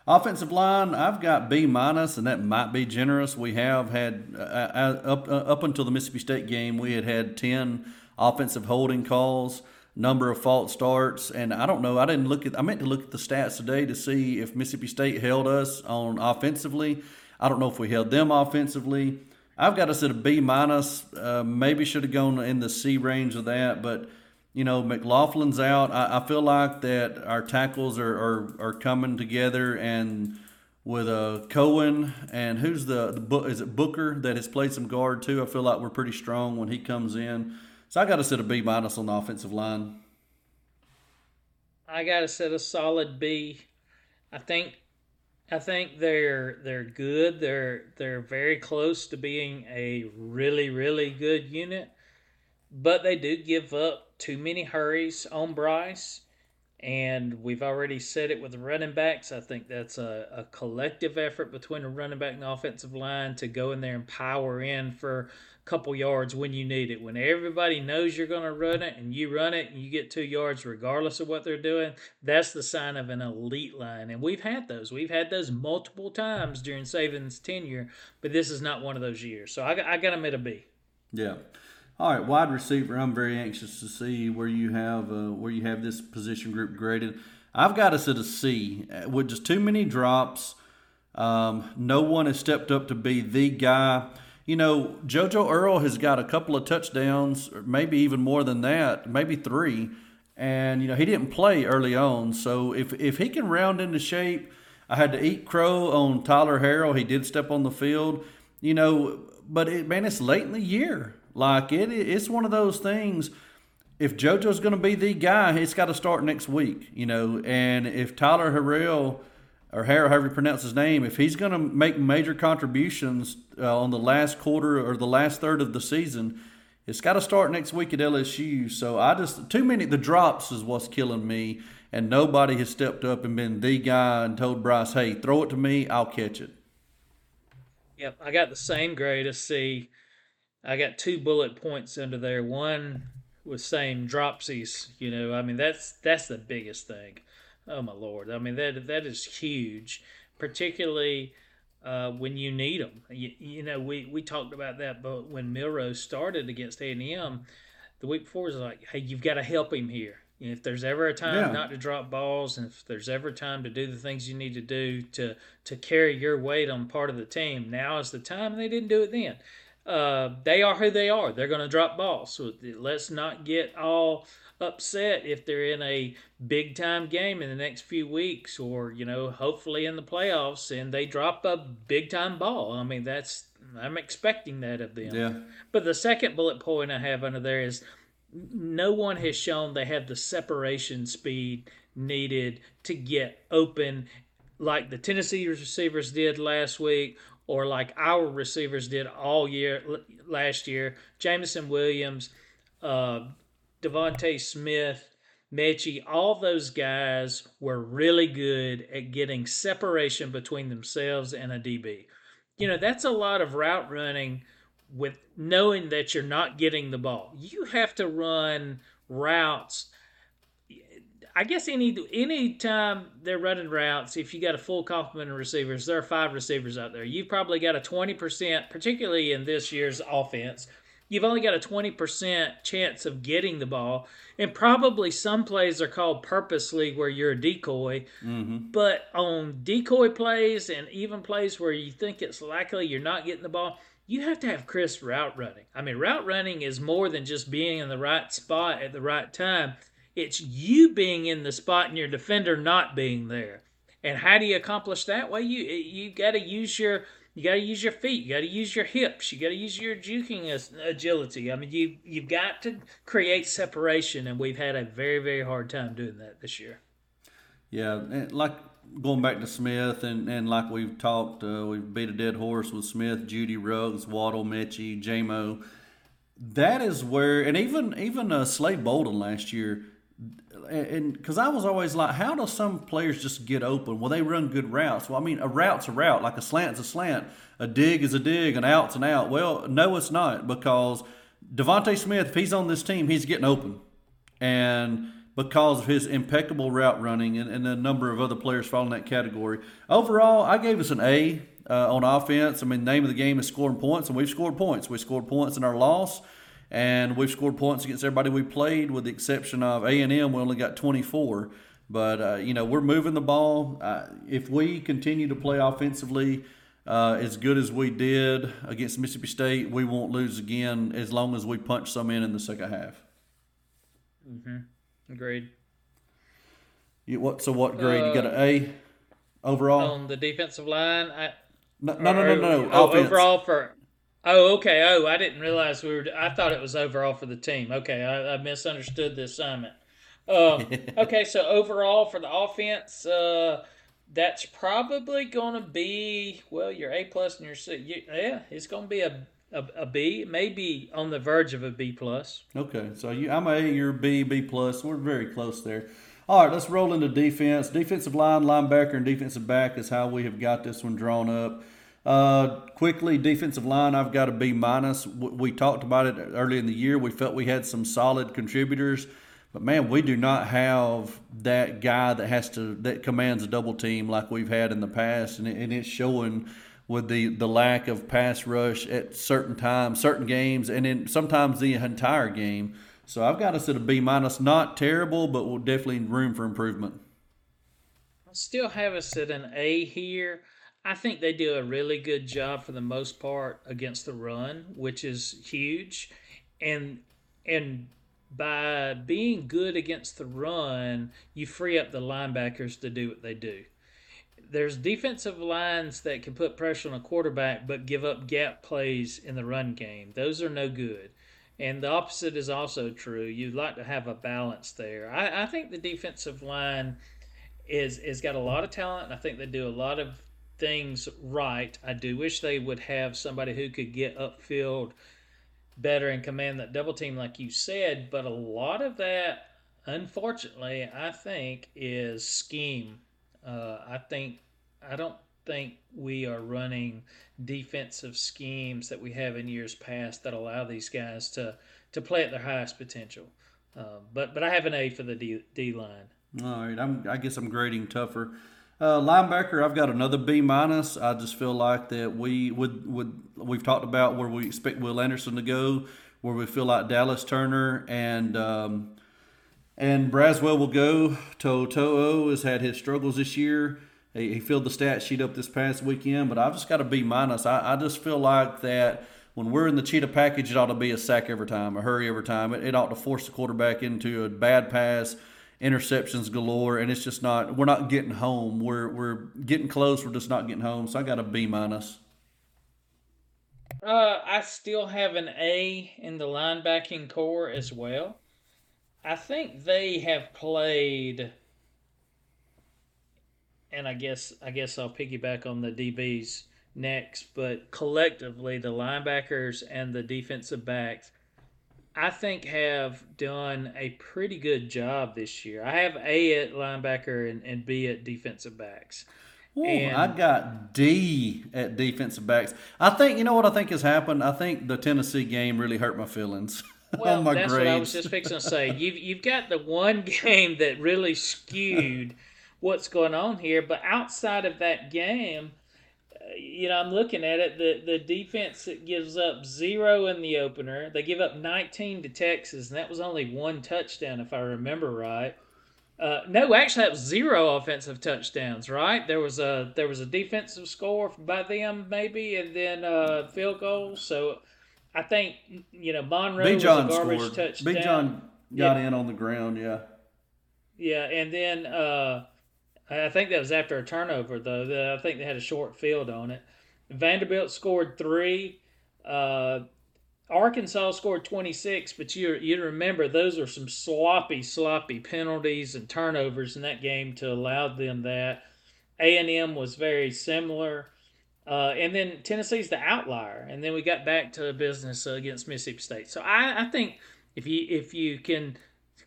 Offensive line, I've got B minus, and that might be generous. We have had uh, uh, up uh, up until the Mississippi State game, we had had ten offensive holding calls, number of false starts, and I don't know. I didn't look at. I meant to look at the stats today to see if Mississippi State held us on offensively. I don't know if we held them offensively. I've got us at a B minus. Uh, maybe should have gone in the C range of that, but you know, McLaughlin's out. I, I feel like that our tackles are, are, are coming together and with uh, Cohen and who's the, the is it Booker that has played some guard too. I feel like we're pretty strong when he comes in. So I got to set a B minus on the offensive line. I got to set a solid B. I think I think they're they're good. They're they're very close to being a really really good unit, but they do give up too many hurries on Bryce. And we've already said it with the running backs. I think that's a, a collective effort between the running back and offensive line to go in there and power in for a couple yards when you need it. When everybody knows you're going to run it and you run it and you get two yards regardless of what they're doing, that's the sign of an elite line. And we've had those. We've had those multiple times during Saban's tenure, but this is not one of those years. So I, I got them at a B. Yeah. All right, wide receiver. I'm very anxious to see where you have uh, where you have this position group graded. I've got us at a C uh, with just too many drops. Um, no one has stepped up to be the guy. You know, JoJo Earle has got a couple of touchdowns, maybe even more than that, maybe three. And you know, he didn't play early on, so if if he can round into shape, I had to eat crow on Tyler Harrell. He did step on the field, you know, but it, man, it's late in the year. Like it, it's one of those things. If JoJo's going to be the guy, it's got to start next week, you know. And if Tyler Harrell or Harrell, however you pronounce his name, if he's going to make major contributions uh, on the last quarter or the last third of the season, it's got to start next week at LSU. So I just too many the drops is what's killing me, and nobody has stepped up and been the guy and told Bryce, "Hey, throw it to me, I'll catch it." Yep, I got the same grade as C. I got two bullet points under there. One was saying dropsies. You know, I mean that's that's the biggest thing. Oh my lord! I mean that that is huge, particularly uh, when you need them. You, you, know, we we talked about that, but when Milroe started against A and M, the week before was like, hey, you've got to help him here. if there's ever a time yeah. not to drop balls, and if there's ever a time to do the things you need to do to to carry your weight on part of the team, now is the time. And they didn't do it then uh, they are who they are. They're going to drop balls. So let's not get all upset if they're in a big time game in the next few weeks or, you know, hopefully in the playoffs and they drop a big time ball. I mean, that's, I'm expecting that of them. Yeah. But the second bullet point I have under there is no one has shown they have the separation speed needed to get open like the Tennessee receivers did last week or like our receivers did all year last year. Jameson Williams, uh, DeVonta Smith, Metchie, all those guys were really good at getting separation between themselves and a DB. You know, that's a lot of route running with knowing that you're not getting the ball. You have to run routes. I guess any any time they're running routes, if you got a full complement of receivers, there are five receivers out there. You've probably got a twenty percent, particularly in this year's offense, you've only got a 20% chance of getting the ball. And probably some plays are called purposely where you're a decoy. Mm-hmm. But on decoy plays and even plays where you think it's likely you're not getting the ball, you have to have crisp route running. I mean, route running is more than just being in the right spot at the right time. It's you being in the spot and your defender not being there. And how do you accomplish that? Well, you you got to use your you got to use your feet. You got to use your hips. You got to use your juking agility. I mean, you you've got to create separation, and we've had a very very hard time doing that this year. Yeah, like going back to Smith, and, and like we've talked, uh, we've beat a dead horse with Smith, Jeudy Ruggs, Waddle, Metchie, Jamo. That is where, and even even uh, Slade Bolden last year and because I was always like, how do some players just get open? Well, they run good routes. Well, I mean, a route's a route, like a slant's a slant, a dig is a dig, an out's an out. Well, no, it's not because DeVonta Smith, if he's on this team, he's getting open, and because of his impeccable route running and, and a number of other players fall in that category. Overall, I gave us an A uh, on offense. I mean, name of the game is scoring points, and we've scored points. We scored points in our loss and we've scored points against everybody we played, with the exception of A and M. We only got 24, but uh, you know we're moving the ball. Uh, if we continue to play offensively uh, as good as we did against Mississippi State, we won't lose again as long as we punch some in in the second half. Mm-hmm. Agreed. You, what? So what grade? you got an A overall on the defensive line? I, no, no, no, no, no. Oh, overall for Oh, okay. Oh, I didn't realize we were. I thought it was overall for the team. Okay, I, I misunderstood the assignment. Um, [LAUGHS] okay, so overall for the offense, uh, that's probably going to be well your A plus and your C. You, yeah, it's going to be a, a, a B, maybe on the verge of a B plus. Okay, so you, I'm a, you're B, B plus. We're very close there. All right, let's roll into defense. Defensive line, linebacker, and defensive back is how we have got this one drawn up. Uh, quickly, defensive line, I've got a B minus. We talked about it early in the year. We felt we had some solid contributors, but man, we do not have that guy that has to that commands a double team like we've had in the past, and, it, and it's showing with the the lack of pass rush at certain times, certain games, and then sometimes the entire game. So I've got us at a B minus. Not terrible, but we'll definitely room for improvement. I still have us at an A here. I think they do a really good job for the most part against the run, which is huge. And and by being good against the run, you free up the linebackers to do what they do. There's defensive lines that can put pressure on a quarterback but give up gap plays in the run game. Those are no good. And the opposite is also true. You'd like to have a balance there. I, I think the defensive line is is got a lot of talent. I think they do a lot of things right. I do wish they would have somebody who could get upfield better and command that double team, like you said. But a lot of that, unfortunately, I think is scheme. Uh, I think I don't think we are running defensive schemes that we have in years past that allow these guys to to play at their highest potential. Uh, but but I have an A for the D, D line. All right, I'm, I guess I'm grading tougher. Uh, linebacker, I've got another B minus. I just feel like that we would would we've talked about where we expect Will Anderson to go, where we feel like Dallas Turner and um, and Braswell will go. To'o has had his struggles this year. He, he filled the stat sheet up this past weekend, but I've just got a B minus. I, I just feel like that when we're in the cheetah package, it ought to be a sack every time, a hurry every time. It, it ought to force the quarterback into a bad pass, interceptions galore, and it's just not. We're not getting home. We're we're getting close. We're just not getting home. So I got a B minus. Uh, I still have an A in the linebacking core as well. I think they have played, and I guess I guess I'll piggyback on the DBs next, but collectively the linebackers and the defensive backs, I think have done a pretty good job this year. I have A at linebacker and, and B at defensive backs. Ooh, and, I got D at defensive backs. I think you know what I think has happened. I think the Tennessee game really hurt my feelings. [LAUGHS] Well, my that's grades. what I was just fixing to say. [LAUGHS] You've you've got the one [LAUGHS] game that really skewed what's going on here, but outside of that game, you know, I'm looking at it. The the defense gives up zero in the opener. They give up 19 to Texas, and that was only one touchdown, if I remember right. Uh, no, actually, that was zero offensive touchdowns. Right? There was a there was a defensive score by them, maybe, and then uh, field goals. So I think you know Monroe Big John was a garbage scored. touchdown. Big John got yeah. in on the ground. Yeah. Yeah, and then uh, I think that was after a turnover though. I think they had a short field on it. Vanderbilt scored three. Uh, Arkansas scored 26, but you you remember those are some sloppy, sloppy penalties and turnovers in that game to allow them that. A and M was very similar, uh, and then Tennessee's the outlier, and then we got back to business against Mississippi State. So I, I think if you if you can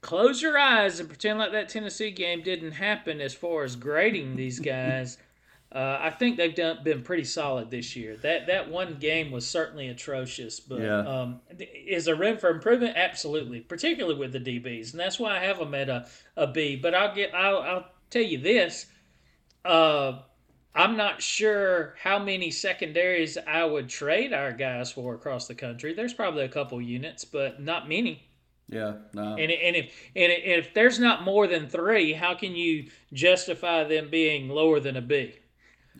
close your eyes and pretend like that Tennessee game didn't happen as far as grading these guys. [LAUGHS] Uh, I think they've done been pretty solid this year. That that one game was certainly atrocious, but yeah. um, is there room for improvement? Absolutely, particularly with the DBs, and that's why I have them at a, a B. But I'll get I'll, I'll tell you this: uh, I'm not sure how many secondaries I would trade our guys for across the country. There's probably a couple units, but not many. Yeah, no. And and if and if there's not more than three, how can you justify them being lower than a B?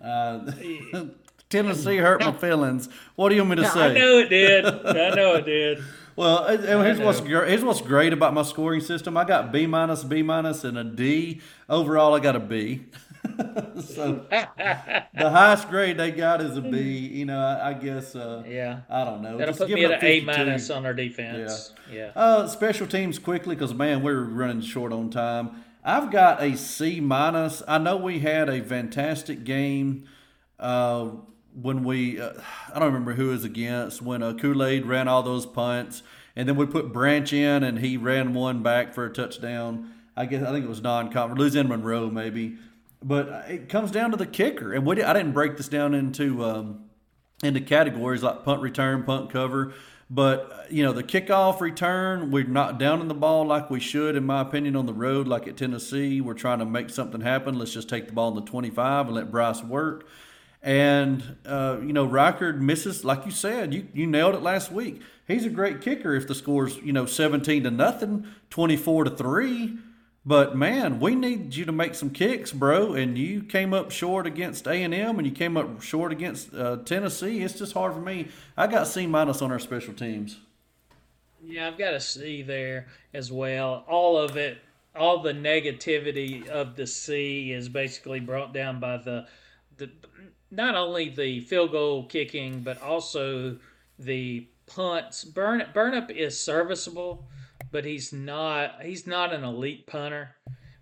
Uh, [LAUGHS] Tennessee hurt my feelings. What do you want me to [LAUGHS] say? I know it did. I know it did. [LAUGHS] Well, here's what's here's what's great about my scoring system. I got B minus, B minus, and a D. Overall, I got a B. [LAUGHS] so the highest grade they got is a B. You know, I, I guess. Uh, yeah. I don't know. That'll Just put me at an A minus on our defense. Yeah. Yeah. Uh, special teams quickly because man, we're running short on time. I've got a C minus. I know we had a fantastic game uh, when we. Uh, I don't remember who was against when uh, Kool Aid ran all those punts, and then we put Branch in and he ran one back for a touchdown. I guess I think it was non-conference, Louisiana Monroe maybe. But it comes down to the kicker, and we, I didn't break this down into um, into categories like punt return, punt cover. But you know, the kickoff return, we're not down in the ball like we should, in my opinion, on the road like at Tennessee. We're trying to make something happen. Let's just take the ball in the 25 and let Bryce work. And uh, you know, Reichard misses, like you said, you you nailed it last week. He's a great kicker if the score's you know 17 to nothing, 24 to three. But man, we need you to make some kicks, bro. And you came up short against A and M, and you came up short against uh, Tennessee. It's just hard for me. I got C minus on our special teams. Yeah, I've got a C there as well. All of it, all the negativity of the C is basically brought down by the the not only the field goal kicking, but also the punts. Burn Burnip is serviceable but he's not he's not an elite punter.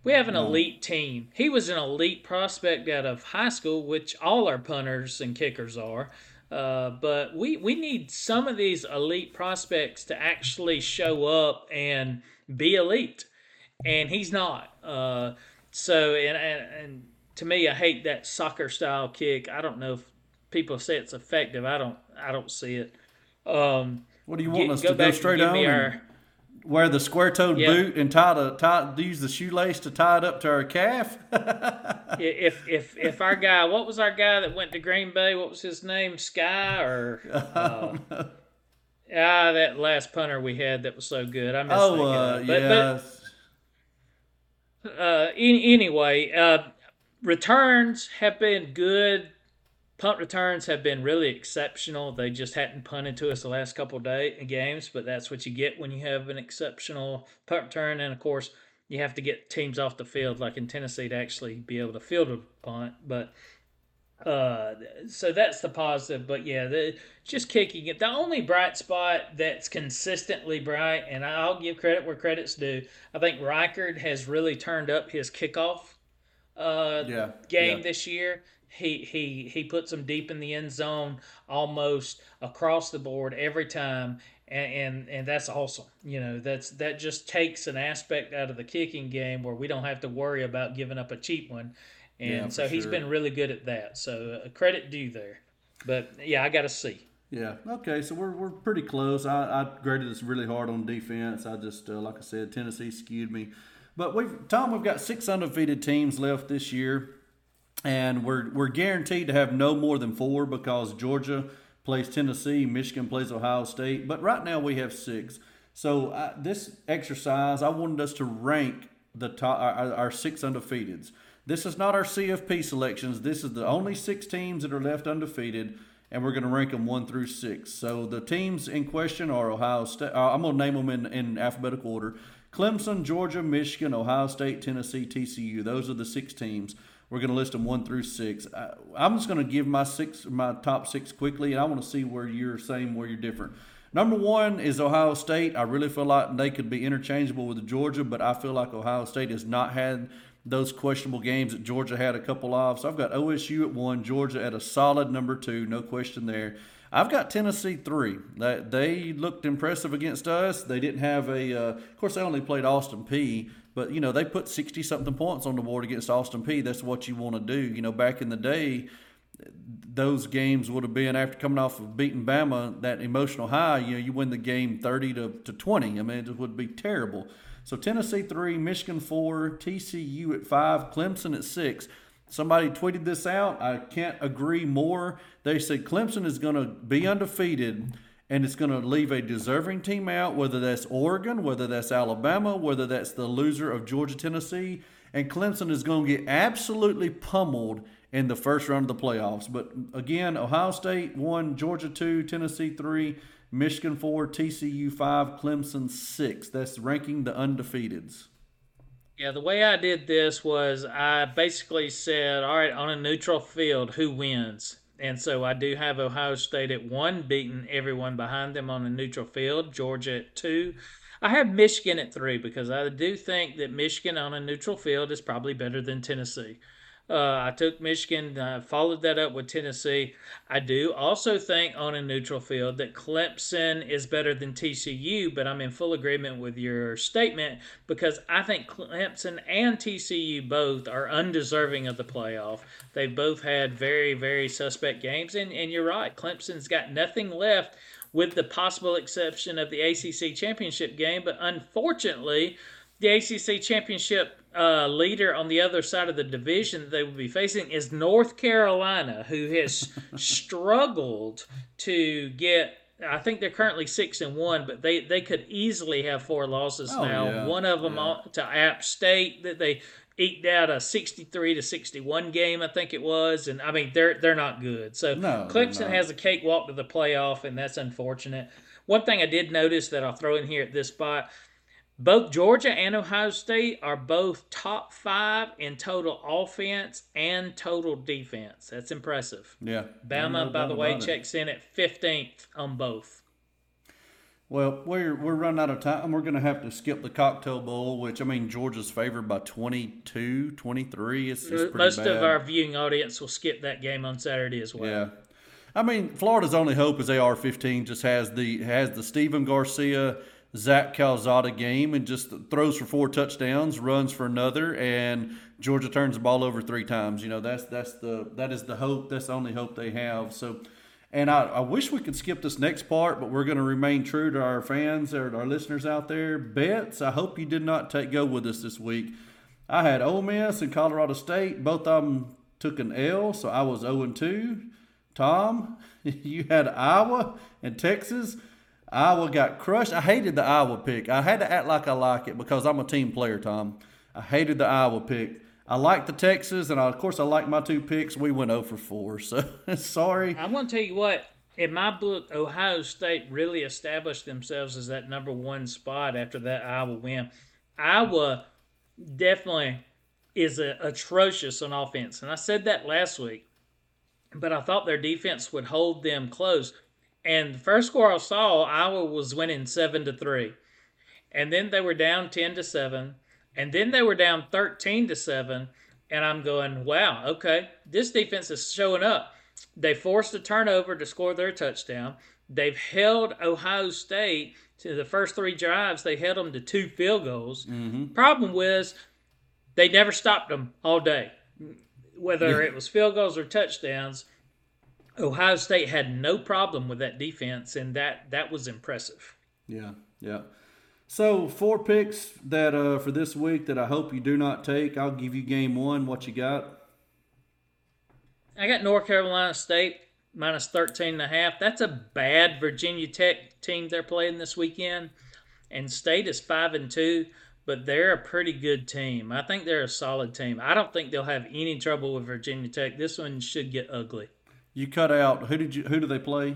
We have an no. elite team. He was an elite prospect out of high school, which all our punters and kickers are. Uh, but we, we need some of these elite prospects to actually show up and be elite, and he's not. Uh, so and, and and to me, I hate that soccer style kick. I don't know if people say it's effective. I don't I don't see it. Um, what do you want get, us to go straight on? Wear the square toed yep. boot and tie the tie use the shoelace to tie it up to our calf. [LAUGHS] if if if our guy, what was our guy that went to Green Bay? What was his name? Sky or [LAUGHS] uh, ah that last punter we had that was so good. I missed oh. Uh, but, yeah. But, uh, in, anyway, uh, returns have been good. Punt returns have been really exceptional. They just hadn't punted to us the last couple of day games, but that's what you get when you have an exceptional punt return. And of course, you have to get teams off the field, like in Tennessee, to actually be able to field a punt. But uh, so that's the positive. But yeah, the just kicking it. The only bright spot that's consistently bright, and I'll give credit where credit's due. I think Reichard has really turned up his kickoff uh, Yeah, game yeah. this year. He he he puts them deep in the end zone, almost across the board every time, and, and and that's awesome. You know, that's that just takes an aspect out of the kicking game where we don't have to worry about giving up a cheap one, and Yeah, so he's sure. been really good at that. So uh, credit due there. But yeah, I got to see. Yeah. Okay. So we're, we're pretty close. I, I graded this really hard on defense. I just uh, like I said, Tennessee skewed me. But we've Tom, we've got six undefeated teams left this year, and we're we're guaranteed to have no more than four because Georgia plays Tennessee, Michigan plays Ohio State. But right now we have six. So uh, this exercise, I wanted us to rank the top our, our- our six undefeateds. This is not our CFP selections. This is the only six teams that are left undefeated, and we're going to rank them one through six. So the teams in question are Ohio State. Uh, I'm going to name them in, in alphabetical order: Clemson, Georgia, Michigan, Ohio State, Tennessee, TCU. Those are the six teams. We're going to list them one through six. I, I'm just going to give my six, my top six quickly, and I want to see where you're same, where you're different. Number one is Ohio State. I really feel like they could be interchangeable with Georgia, but I feel like Ohio State has not had those questionable games that Georgia had a couple of. So I've got OSU at one, Georgia at a solid number two, no question there. I've got Tennessee three. That they looked impressive against us. They didn't have a. Uh, of course, they only played Austin Peay. But you know they put sixty something points on the board against Austin Peay. That's what you want to do. You know, back in the day, those games would have been after coming off of beating Bama, that emotional high, you know, you win the game 30 to, to 20. I mean, it would be terrible. So Tennessee 3, Michigan 4, TCU at 5, Clemson at 6. Somebody tweeted this out. I can't agree more. They said Clemson is going to be undefeated and it's going to leave a deserving team out, whether that's Oregon, whether that's Alabama, whether that's the loser of Georgia, Tennessee. And Clemson is going to get absolutely pummeled in the first round of the playoffs. But again, Ohio State one, Georgia two, Tennessee three, Michigan four, TCU five, Clemson six. That's ranking the undefeateds. Yeah, the way I did this was I basically said, all right, on a neutral field, who wins? And so I do have Ohio State at one, beating everyone behind them on a neutral field, Georgia at two. I have Michigan at three because I do think that Michigan on a neutral field is probably better than Tennessee. Uh, I took Michigan, uh, followed that up with Tennessee. I do also think on a neutral field that Clemson is better than TCU, but I'm in full agreement with your statement because I think Clemson and TCU both are undeserving of the playoff. They've both had very, very suspect games, and, and you're right. Clemson's got nothing left with the possible exception of the ACC championship game, but unfortunately, the ACC championship uh, leader on the other side of the division that they will be facing is North Carolina, who has [LAUGHS] struggled to get. I think they're currently six and one, but they, they could easily have four losses Oh, now. yeah, One of them yeah. to App State that they eked out a sixty-three to sixty-one game, I think it was, and I mean they're they're not good. So No, Clemson has a cakewalk to the playoff, and that's unfortunate. One thing I did notice that I'll throw in here at this spot both Georgia and Ohio State are both top five in total offense and total defense. That's impressive. Yeah. Bama, by the way, checks in at 15th on both. Well, we're we're running out of time. We're going to have to skip the Cocktail Bowl, which I mean Georgia's favored by 22, 23. It's, it's pretty Most bad. of our viewing audience will skip that game on Saturday as well. Yeah. I mean, Florida's only hope is AR-15 just has the has the Stephen Garcia, Zach Calzada game and just throws for four touchdowns, runs for another, and Georgia turns the ball over three times. You know, that's that's the that is the hope. That's the only hope they have. So, and I, I wish we could skip this next part, but we're going to remain true to our fans or our listeners out there. Bets. I hope you did not take go with us this week. I had Ole Miss and Colorado State. Both of them took an L, so I was 0 and 2. Tom, [LAUGHS] you had Iowa and Texas. Iowa got crushed. I hated the Iowa pick. I had to act like I like it because I'm a team player, Tom. I hated the Iowa pick. I like the Texas, and I, of course I like my two picks. We went 0 for 4, so [LAUGHS] sorry. I'm going to tell you what. In my book, Ohio State really established themselves as that number one spot after that Iowa win. Iowa definitely is a, atrocious on offense, and I said that last week. But I thought their defense would hold them close. And the first score I saw, Iowa was winning seven to three, and then they were down ten to seven, and then they were down thirteen to seven. And I'm going, wow, okay, this defense is showing up. They forced a turnover to score their touchdown. They've held Ohio State to the first three drives. They held them to two field goals. Mm-hmm. Problem was, they never stopped them all day, whether it was field goals or touchdowns. Ohio State had no problem with that defense, and that that was impressive. Yeah, yeah. So four picks that uh, for this week that I hope you do not take. I'll give you game one. What you got? I got North Carolina State minus 13 and a half. That's a bad Virginia Tech team they're playing this weekend. And State is 5 and 2, but they're a pretty good team. I think they're a solid team. I don't think they'll have any trouble with Virginia Tech. This one should get ugly. You cut out. Who did you? Who do they play?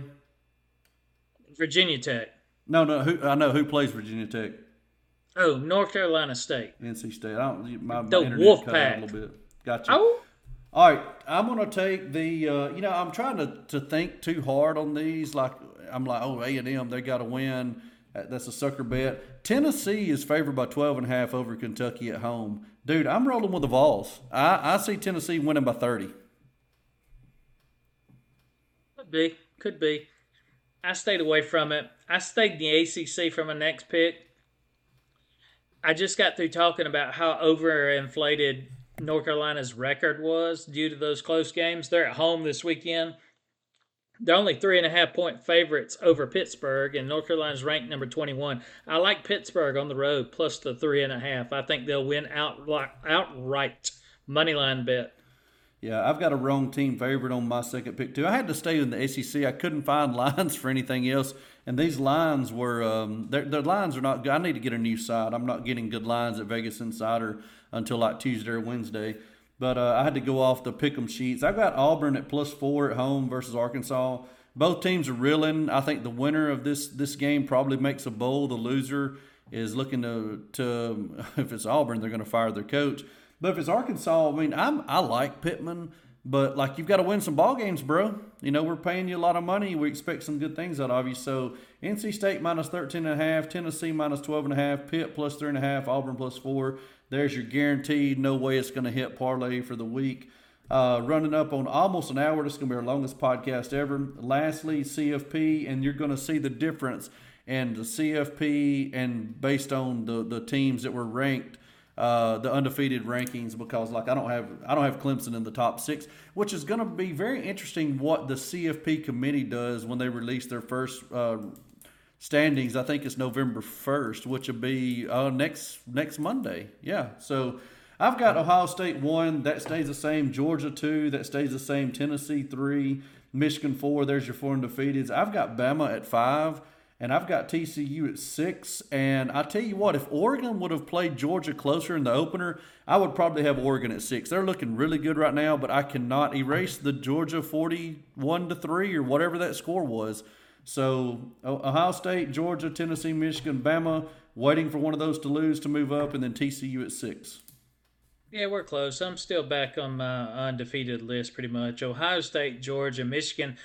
Virginia Tech. No, no. Who I know who plays Virginia Tech. Oh, North Carolina State. NC State. I don't. My, my The internet Wolf Pack. a little bit. Gotcha. Oh, All right, I'm gonna take the. Uh, you know, I'm trying to, to think too hard on these. Like I'm like, oh, A and M, they got to win. That's a sucker bet. Tennessee is favored by 12 and a half over Kentucky at home. Dude, I'm rolling with the Vols. I, I see Tennessee winning by 30. Could be. Could be. I stayed away from it. I stayed in the ACC for my next pick. I just got through talking about how overinflated North Carolina's record was due to those close games. They're at home this weekend. They're only three and a half point favorites over Pittsburgh, and North Carolina's ranked number 21. I like Pittsburgh on the road plus the three and a half. I think they'll win outright. outright. Money line bet. Yeah, I've got a wrong team favorite on my second pick too. I had to stay in the SEC. I couldn't find [LAUGHS] lines for anything else, and these lines were um, their, their lines are not good. I need to get a new site. I'm not getting good lines at Vegas Insider until like Tuesday or Wednesday. But uh, I had to go off the pick'em sheets. I've got Auburn at plus four at home versus Arkansas. Both teams are reeling. I think the winner of this this game probably makes a bowl. The loser is looking to to [LAUGHS] if it's Auburn, they're going to fire their coach. But if it's Arkansas, I mean, I'm I like Pittman, but like you've got to win some ball games, bro. You know, we're paying you a lot of money. We expect some good things out of you. So NC State minus 13 and a half, Tennessee minus 12 and a half, Pitt plus three and a half, Auburn plus four. There's your guaranteed. No way it's going to hit parlay for the week. Uh, running up on almost an hour. This is going to be our longest podcast ever. Lastly, CFP, and you're going to see the difference and the CFP and based on the, the teams that were ranked uh, the undefeated rankings because like I don't have I don't have Clemson in the top six, which is going to be very interesting what the CFP committee does when they release their first uh, standings. I think it's November first, which will be uh, next next Monday. Yeah, so I've got Ohio State one that stays the same, Georgia two that stays the same, Tennessee three, Michigan four. There's your four undefeateds. I've got Bama at five. And I've got TCU at six. And I tell you what, if Oregon would have played Georgia closer in the opener, I would probably have Oregon at six. They're looking really good right now, but I cannot erase the Georgia forty-one to three or whatever that score was. So Ohio State, Georgia, Tennessee, Michigan, Bama, waiting for one of those to lose to move up, and then TCU at six. Yeah, we're close. I'm still back on my undefeated list pretty much. Ohio State, Georgia, Michigan.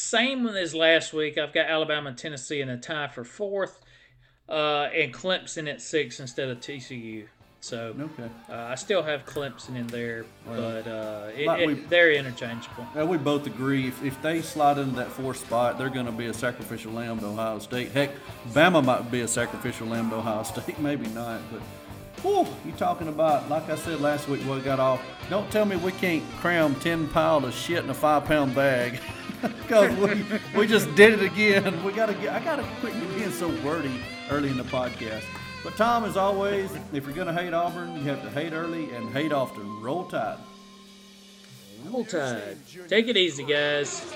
Same as last week. I've got Alabama and Tennessee in a tie for fourth, uh, and Clemson at six instead of TCU. So Okay. uh, I still have Clemson in there, but uh, it, Like it- they're interchangeable. Well, we both agree if, if they slide into that fourth spot, they're going to be a sacrificial lamb to Ohio State. Heck, Bama might be a sacrificial lamb to Ohio [LAUGHS] State, maybe not. But, whew, you talking about, like I said last week, we got off. Don't tell me we can't cram 10 pounds of shit in a five pound bag. [LAUGHS] [LAUGHS] Because we, we just did it again. We gotta get. I gotta quit being so wordy early in the podcast. But Tom, as always, if you're gonna hate Auburn, you have to hate early and hate often. Roll Tide. Roll Tide. Take it easy, guys.